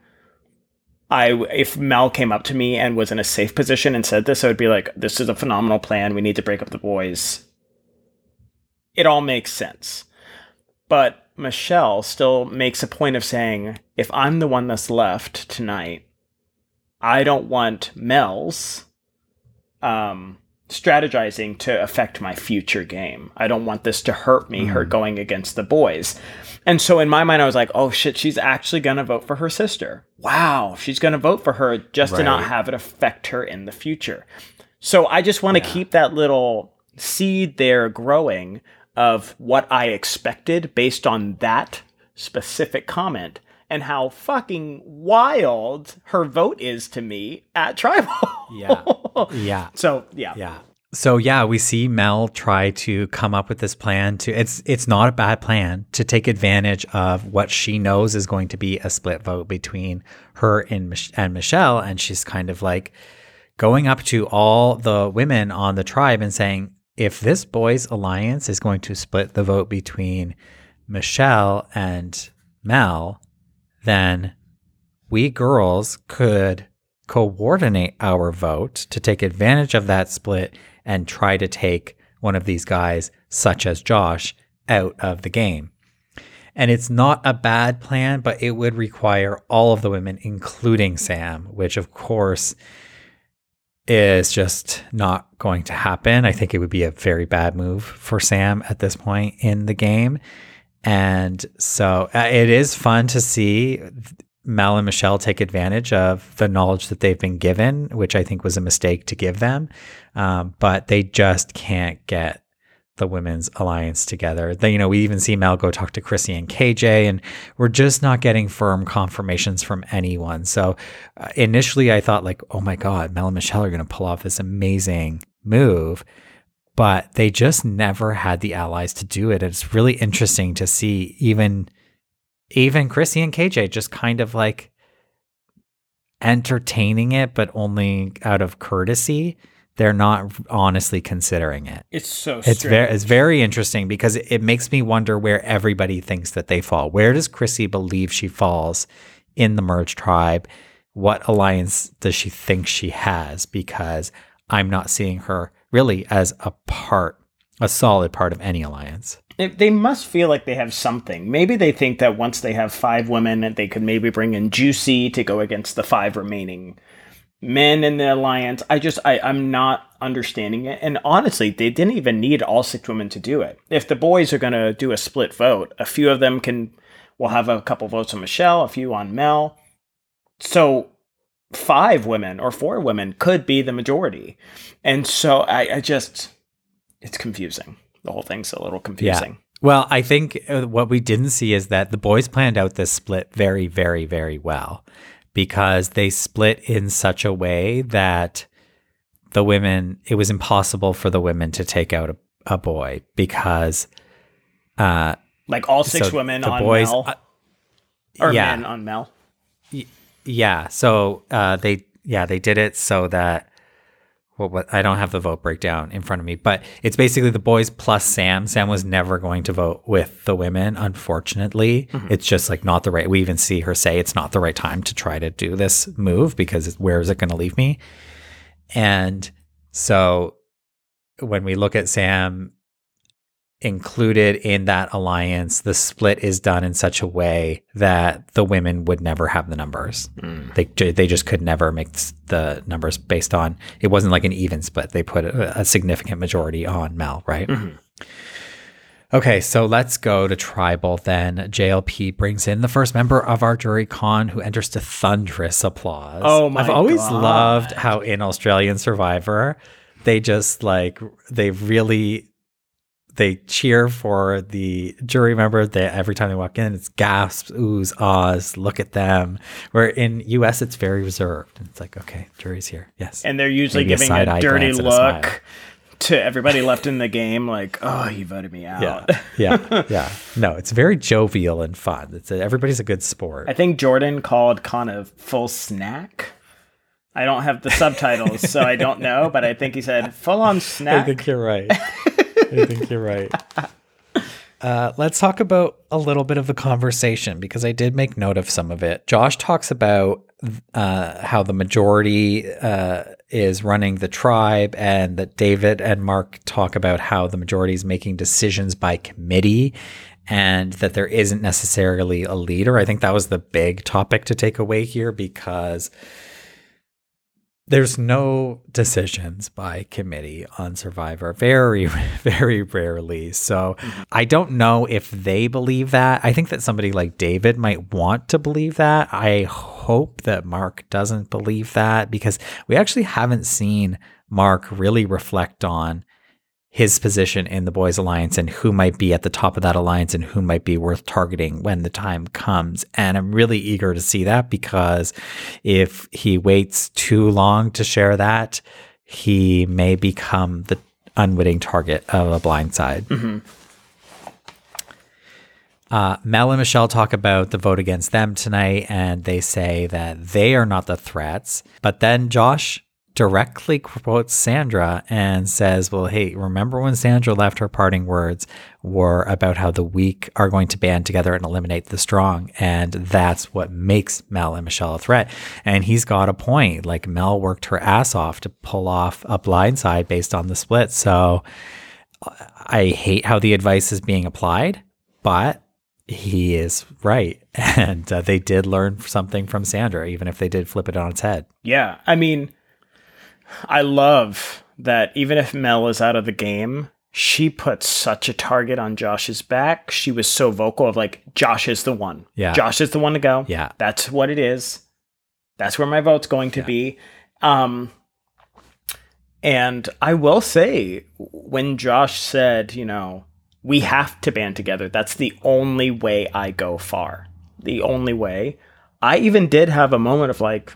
I if Mel came up to me and was in a safe position and said this, I would be like, "This is a phenomenal plan. We need to break up the boys." It all makes sense, but Michelle still makes a point of saying, "If I'm the one that's left tonight, I don't want Mel's um, strategizing to affect my future game. I don't want this to hurt me. Her mm. going against the boys." And so in my mind, I was like, oh shit, she's actually going to vote for her sister. Wow, she's going to vote for her just to not have it affect her in the future. So I just want to keep that little seed there growing of what I expected based on that specific comment and how fucking wild her vote is to me at tribal. Yeah. Yeah. So yeah. Yeah. So yeah, we see Mel try to come up with this plan to it's it's not a bad plan to take advantage of what she knows is going to be a split vote between her and Mich- and Michelle and she's kind of like going up to all the women on the tribe and saying if this boys alliance is going to split the vote between Michelle and Mel, then we girls could coordinate our vote to take advantage of that split and try to take one of these guys, such as Josh, out of the game. And it's not a bad plan, but it would require all of the women, including Sam, which of course is just not going to happen. I think it would be a very bad move for Sam at this point in the game. And so uh, it is fun to see Mel and Michelle take advantage of the knowledge that they've been given, which I think was a mistake to give them. Um, but they just can't get the women's alliance together. They, you know, we even see Mel go talk to Chrissy and KJ, and we're just not getting firm confirmations from anyone. So uh, initially, I thought like, oh my god, Mel and Michelle are going to pull off this amazing move, but they just never had the allies to do it. It's really interesting to see even even Chrissy and KJ just kind of like entertaining it, but only out of courtesy. They're not honestly considering it. It's so It's very it's very interesting because it, it makes me wonder where everybody thinks that they fall. Where does Chrissy believe she falls in the merge tribe? What alliance does she think she has? Because I'm not seeing her really as a part, a solid part of any alliance. They must feel like they have something. Maybe they think that once they have five women, that they could maybe bring in Juicy to go against the five remaining men in the alliance. I just I, I'm not understanding it. And honestly, they didn't even need all six women to do it. If the boys are gonna do a split vote, a few of them can will have a couple votes on Michelle, a few on Mel. So five women or four women could be the majority. And so I, I just it's confusing. The whole thing's a little confusing. Well, I think uh, what we didn't see is that the boys planned out this split very, very, very well because they split in such a way that the women, it was impossible for the women to take out a, a boy because, uh, Like all six So women on boys- Mel. uh, or yeah. men on Mel. Yeah. So, uh, they, yeah, they did it so that, well, what, I don't have the vote breakdown in front of me, but it's basically the boys plus Sam. Sam was never going to vote with the women, unfortunately. It's just like not the right. We even see her say it's not the right time to try to do this move because where is it going to leave me? And so when we look at Sam included in that alliance, the split is done in such a way that the women would never have the numbers. Hmm. They they just could never make the numbers based on. It wasn't like an even split. They put a, a significant majority on Mel, right? Mm-hmm. Okay, so let's go to tribal then. JLP brings in the first member of our jury Khanh who enters to thunderous applause. Oh my I've always God. loved how in Australian Survivor they just like they really they cheer for the jury member that every time they walk in it's gasps, oohs, ahs, look at them. Where in US it's very reserved. It's like, okay, jury's here. Yes. And they're usually Maybe giving a, side-eye dirty and a look to everybody left in the game, like, oh, you voted me out. yeah. Yeah. Yeah. No, it's very jovial and fun. It's a, everybody's a good sport. I think Jordan called kind of full snack. I don't have the subtitles, so I don't know, but I think he said full on snack. I think you're right. I think you're right. Uh, let's talk about a little bit of the conversation because I did make note of some of it. Josh talks about uh, how the majority uh, is running the tribe, and that David and Mark talk about how the majority is making decisions by committee and that there isn't necessarily a leader. I think that was the big topic to take away here because there's no decisions by committee on Survivor. Very, very rarely. So mm-hmm. I don't know if they believe that. I think that somebody like David might want to believe that. I hope that Mark doesn't believe that because we actually haven't seen Mark really reflect on his position in the boys alliance and who might be at the top of that alliance and who might be worth targeting when the time comes. And i'm really eager to see that because if he waits too long to share that he may become the unwitting target of a blindside uh, Mel and Michelle talk about the vote against them tonight, and they say that they are not the threats. But then Josh directly quotes Sandra and says, Well, hey, remember when Sandra left her parting words were about how the weak are going to band together and eliminate the strong? And that's what makes Mel and Michelle a threat. And he's got a point. Like Mel worked her ass off to pull off a blindside based on the split. So I hate how the advice is being applied, but he is right. And uh, they did learn something from Sandra, even if they did flip it on its head. Yeah, I mean, I love that even if Mel is out of the game, she put such a target on Josh's back. She was so vocal of like, Josh is the one. Yeah. Josh is the one to go. Yeah. That's what it is. That's where my vote's going to be. Um, and I will say, when Josh said, you know, we have to band together, that's the only way I go far. The only way. I even did have a moment of like,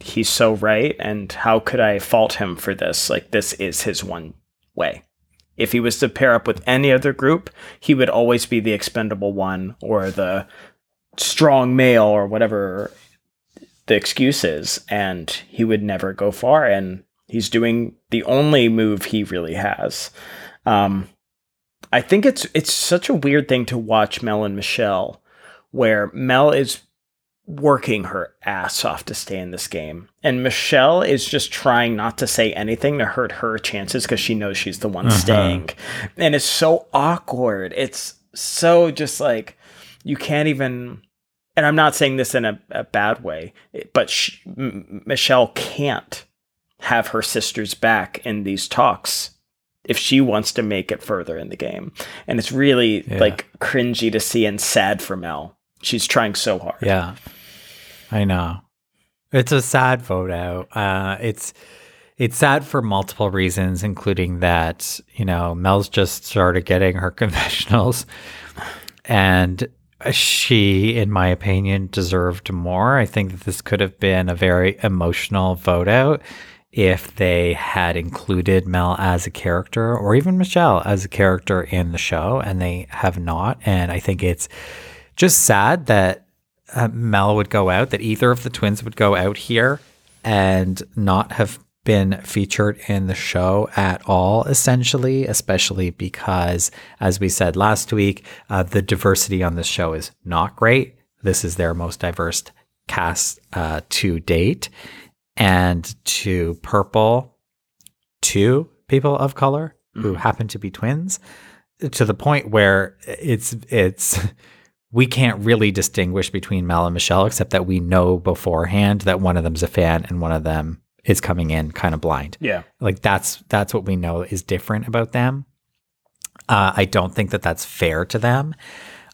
he's so right, and how could I fault him for this? Like, this is his one way. If he was to pair up with any other group, he would always be the expendable one or the strong male or whatever the excuse is, and he would never go far. And he's doing the only move he really has. Um, I think it's it's such a weird thing to watch Mel and Michelle, where Mel is working her ass off to stay in this game, and Michelle is just trying not to say anything to hurt her chances because she knows she's the one uh-huh. staying, and it's so awkward. It's so just like you can't even and I'm not saying this in a, a bad way, but sh- M- Michelle can't have her sisters back in these talks if she wants to make it further in the game. And it's really Yeah. like cringy to see and sad for Mel. She's trying so hard. Yeah, I know. It's a sad vote out. Uh, it's it's sad for multiple reasons, including that you know Mel's just started getting her confessionals, and she, in my opinion, deserved more. I think that this could have been a very emotional vote out if they had included Mel as a character or even Michelle as a character in the show, and they have not. And I think it's just sad that uh, Mel would go out, that either of the twins would go out here and not have been featured in the show at all, essentially, especially because, as we said last week, uh, the diversity on this show is not great. This is their most diverse cast uh, to date. And to Purple, two people of color who happen to be twins to the point where it's it's we can't really distinguish between Mel and Michelle except that we know beforehand that one of them's a fan and one of them is coming in kind of blind. Yeah. Like that's that's what we know is different about them. Uh, I don't think that that's fair to them.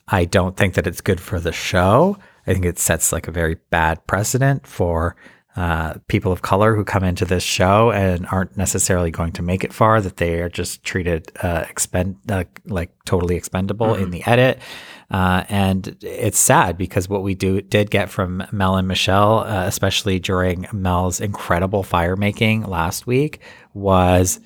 I don't think that it's good for the show. I think it sets like a very bad precedent for uh, people of color who come into this show and aren't necessarily going to make it far. That they are just treated uh, expend uh, like totally expendable in the edit. Uh, and it's sad because what we do did get from Mel and Michelle, uh, especially during Mel's incredible fire making last week, was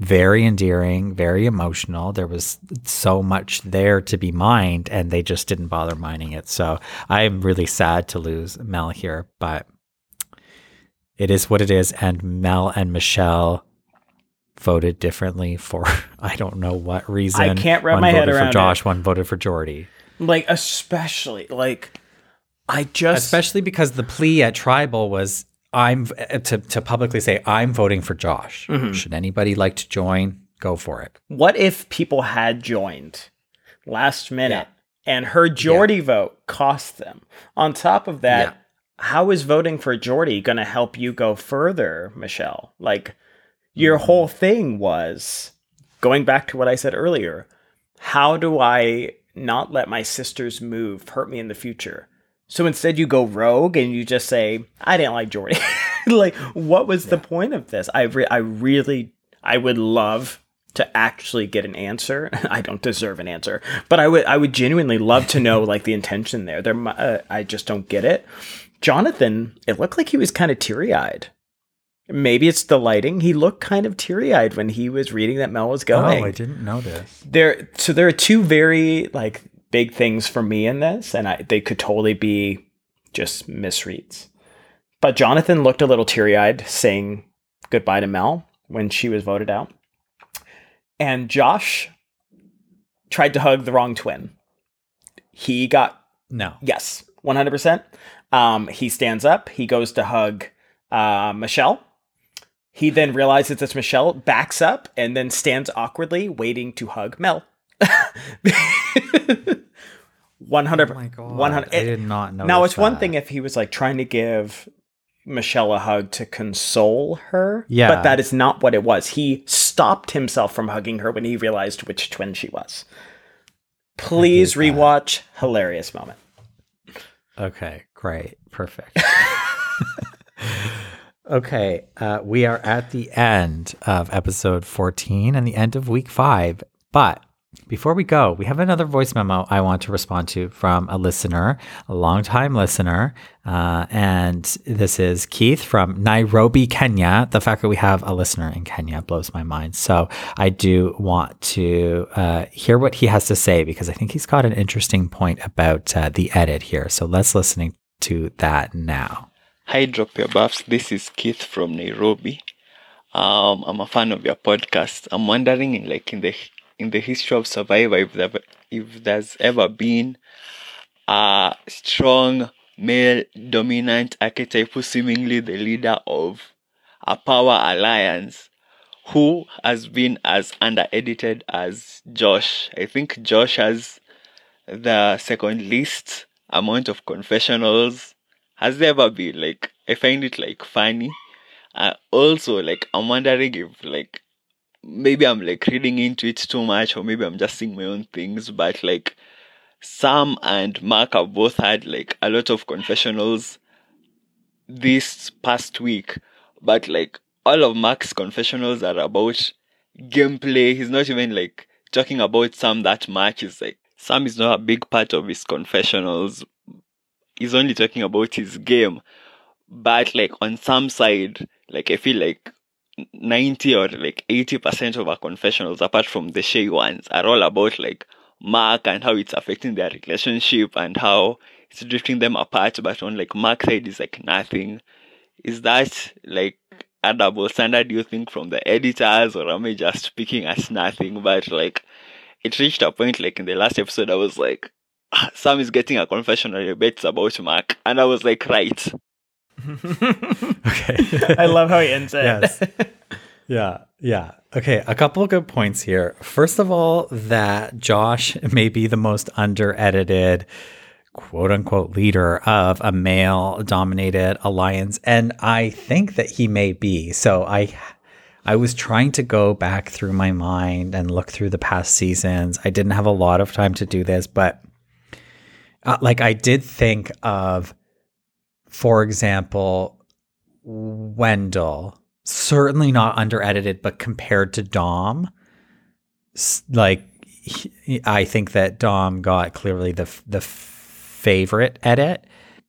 very endearing, very emotional. There was so much there to be mined, and they just didn't bother mining it. So I'm really sad to lose Mel here, but it is what it is. And Mel and Michelle voted differently for I don't know what reason. I can't wrap one my head voted around for it. Josh, one voted for Jordy. Like, especially, like, I just. Especially because the plea at Tribal was I'm uh, to to publicly say I'm voting for Josh. Mm-hmm. Should anybody like to join? Go for it. what if people had joined last minute and her Jordy vote cost them? On top of that, Yeah. how is voting for Jordy going to help you go further, Michelle? Like, your whole thing was going back to what I said earlier. How do I not let my sister's move hurt me in the future? So instead, you go rogue and you just say, "I didn't like Jordy." like, what was the point of this? I re- I really, I would love to actually get an answer. I don't deserve an answer, but I would, I would genuinely love to know like the intention there. There, uh, I just don't get it. Jonathan, it looked like he was kind of teary eyed. Maybe it's the lighting. He looked kind of teary eyed when he was reading that Mel was going. Oh, I didn't know this. there so there are two very like big things for me in this and I, they could totally be just misreads. But jonathan looked a little teary-eyed saying goodbye to mel when she was voted out. And josh tried to hug the wrong twin. He got No. yes 100% um, he stands up. He goes to hug uh, michelle he then realizes it's michelle backs up and then stands awkwardly waiting to hug mel 100 Oh my god. 100 I did not know. now it's one thing if he was like trying to give Michelle a hug to console her. Yeah. But that is not what it was. He stopped himself from hugging her when he realized which twin she was. Please hate that. rewatch. Hilarious moment. Okay, great. Perfect. okay, uh, we are at the end of episode 14 and the end of week five. But before we go, we have another voice memo I want to respond to from a listener, a longtime listener. Uh, and this is Keith from Nairobi, Kenya. The fact that we have a listener in Kenya blows my mind. So I do want to uh, hear what he has to say because I think he's got an interesting point about uh, the edit here. So let's listening to that now. Hi, Drop Your Buffs. This is Keith from Nairobi. Um, I'm a fan of your podcast. I'm wondering, in like in the in the history of Survivor, if there if there's ever been a strong male dominant archetype who's seemingly the leader of a power alliance who has been as under edited as Josh. I think Josh has the second least amount of confessionals has there ever been. Like, I find it like funny. Uh, also, like, I'm wondering if like maybe I'm like reading into it too much, or maybe I'm just seeing my own things. But like, Sam and Mark have both had like a lot of confessionals this past week, but like all of Mark's confessionals are about gameplay. He's not even like talking about Sam that much. It's like Sam is not a big part of his confessionals. He's only talking about his game. But like on some side, like I feel like 90 or like 80% of our confessionals, apart from the Shay ones, are all about like Mark and how it's affecting their relationship and how it's drifting them apart. But on like Mark's side is like nothing. Is that like a double standard you think from the editors or am I just speaking as nothing? But like it reached a point like in the last episode I was like "Ah, Sam is getting a confessional I bet it's about Mark and I was like right. Okay. I love how he ends it. yes. Yeah. Yeah. Okay. A couple of good points here. First of all, that Josh may be the most under edited, quote unquote, leader of a male dominated alliance. And I think that he may be. So I. I was trying to go back through my mind and look through the past seasons. I didn't have a lot of time to do this, but uh, like I did think of, for example, Wendell, certainly not under edited, but compared to Dom, like he- I think that Dom got clearly the the favorite edit.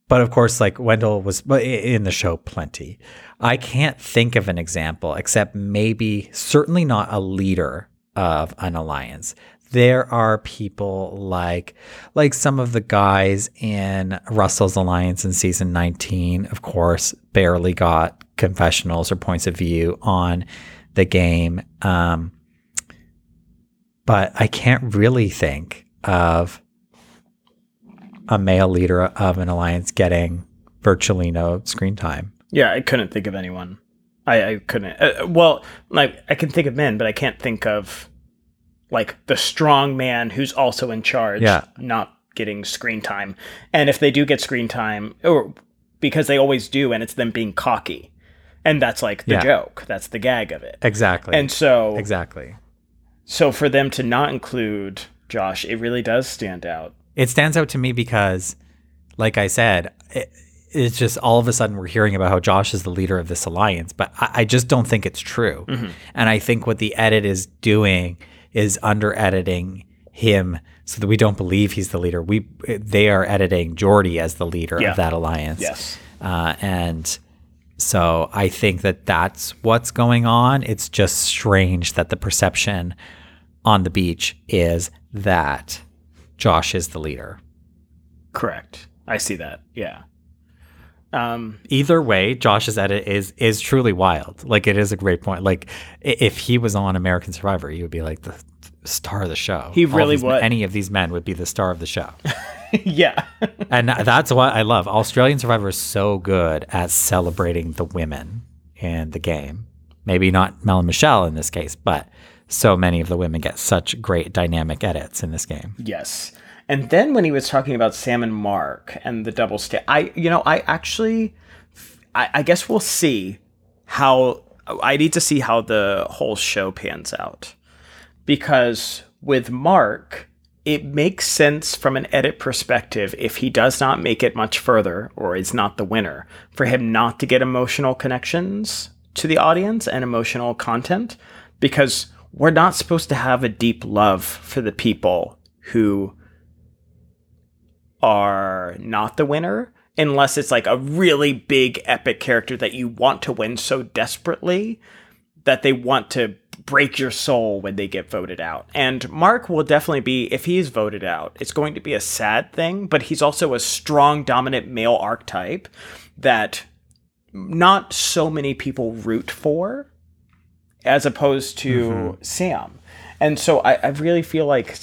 But of course, like Wendell was in the show plenty. I can't think of an example except maybe certainly not a leader of an alliance. There are people like like some of the guys in Russell's alliance in season 19, of course, barely got confessionals or points of view on the game. Um, but I can't really think of a male leader of an alliance getting virtually no screen time. Yeah, I couldn't think of anyone. I, I couldn't. Uh, well, like I can think of men, but I can't think of like the strong man who's also in charge. Yeah. not getting screen time. And if they do get screen time, or because they always do, and it's them being cocky, and that's like the Yeah. joke. That's the gag of it. Exactly. And so, exactly. so for them to not include Josh, it really does stand out. It stands out to me because, like I said, it, it's just all of a sudden we're hearing about how Josh is the leader of this alliance, but I, I just don't think it's true. Mm-hmm. And I think what the edit is doing is under editing him so that we don't believe he's the leader. We they are editing Jordy as the leader Yeah. of that alliance. Yes. Uh, and so I think that that's what's going on. It's just strange that the perception on the beach is that Josh is the leader. Correct. I see that. Yeah. Um, Either way, Josh's edit is is truly wild. Like it is a great point. Like if he was on American Survivor, he would be like the star of the show. He really these- would. Any of these men would be the star of the show. yeah. and that's what I love. Australian Survivor is so good at celebrating the women in the game. Maybe not Mel and Michelle in this case, but so many of the women get such great dynamic edits in this game. Yes. And then when he was talking about Sam and Mark and the double stay, I, you know, I actually, I, I guess we'll see how, I need to see how the whole show pans out. Because with Mark, it makes sense from an edit perspective if he does not make it much further or is not the winner, for him not to get emotional connections to the audience and emotional content, because we're not supposed to have a deep love for the people who are not the winner unless it's like a really big epic character that you want to win so desperately that they want to break your soul when they get voted out. And Mark will definitely be if he is voted out, it's going to be a sad thing, but he's also a strong dominant male archetype that not so many people root for as opposed to mm-hmm. Sam. And so I, I really feel like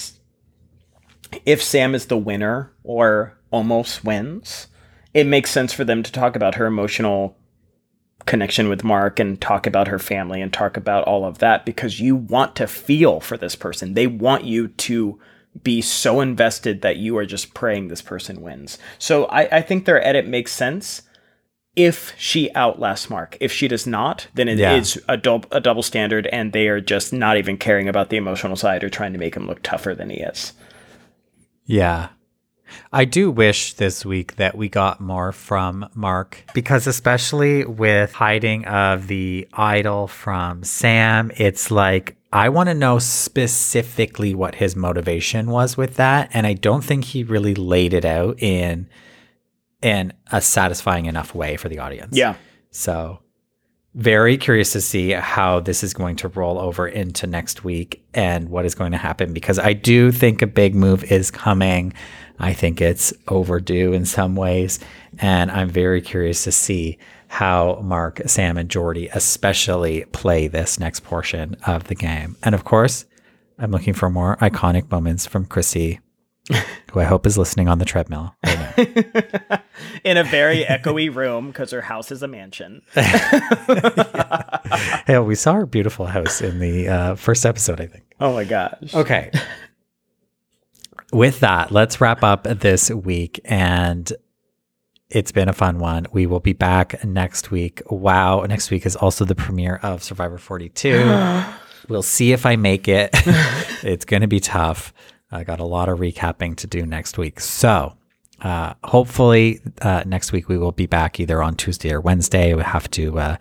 if Sam is the winner or almost wins, it makes sense for them to talk about her emotional connection with Mark and talk about her family and talk about all of that because you want to feel for this person. They want you to be so invested that you are just praying this person wins. So I, I think their edit makes sense if she outlasts Mark. If she does not, then it is Yeah. a, dub- a double standard, and they are just not even caring about the emotional side or trying to make him look tougher than he is. Yeah. I do wish this week that we got more from Mark because, especially with hiding of the idol from Sam, it's like I want to know specifically what his motivation was with that. And I don't think he really laid it out in in a satisfying enough way for the audience. Yeah. So, very curious to see how this is going to roll over into next week and what is going to happen because I do think a big move is coming. I think it's overdue in some ways. And I'm very curious to see how Mark, Sam, and Jordy especially play this next portion of the game. And of course, I'm looking for more iconic moments from Chrissy, who I hope is listening on the treadmill right. In a very echoey room because her house is a mansion. Hey, we saw her beautiful house in the uh, first episode, I think. Oh my gosh. Okay. With that, let's wrap up this week. And it's been a fun one. We will be back next week. Wow. Next week is also the premiere of Survivor 42. we'll see if I make it. it's going to be tough. I got a lot of recapping to do next week. So, uh, hopefully, uh, next week we will be back either on Tuesday or Wednesday. We have to uh,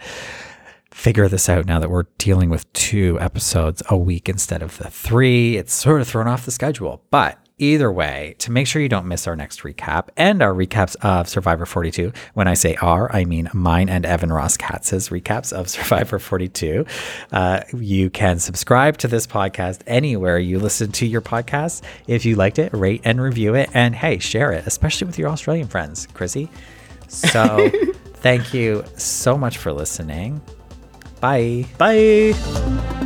figure this out now that we're dealing with two episodes a week instead of the three. It's sort of thrown off the schedule. But either way, to make sure you don't miss our next recap and our recaps of Survivor 42, when I say our, I mean mine and Evan Ross Katz's recaps of Survivor 42, uh, you can subscribe to this podcast anywhere you listen to your podcasts. If you liked it, rate and review it. And hey, share it, especially with your Australian friends, Chrissy. So thank you so much for listening. Bye. Bye.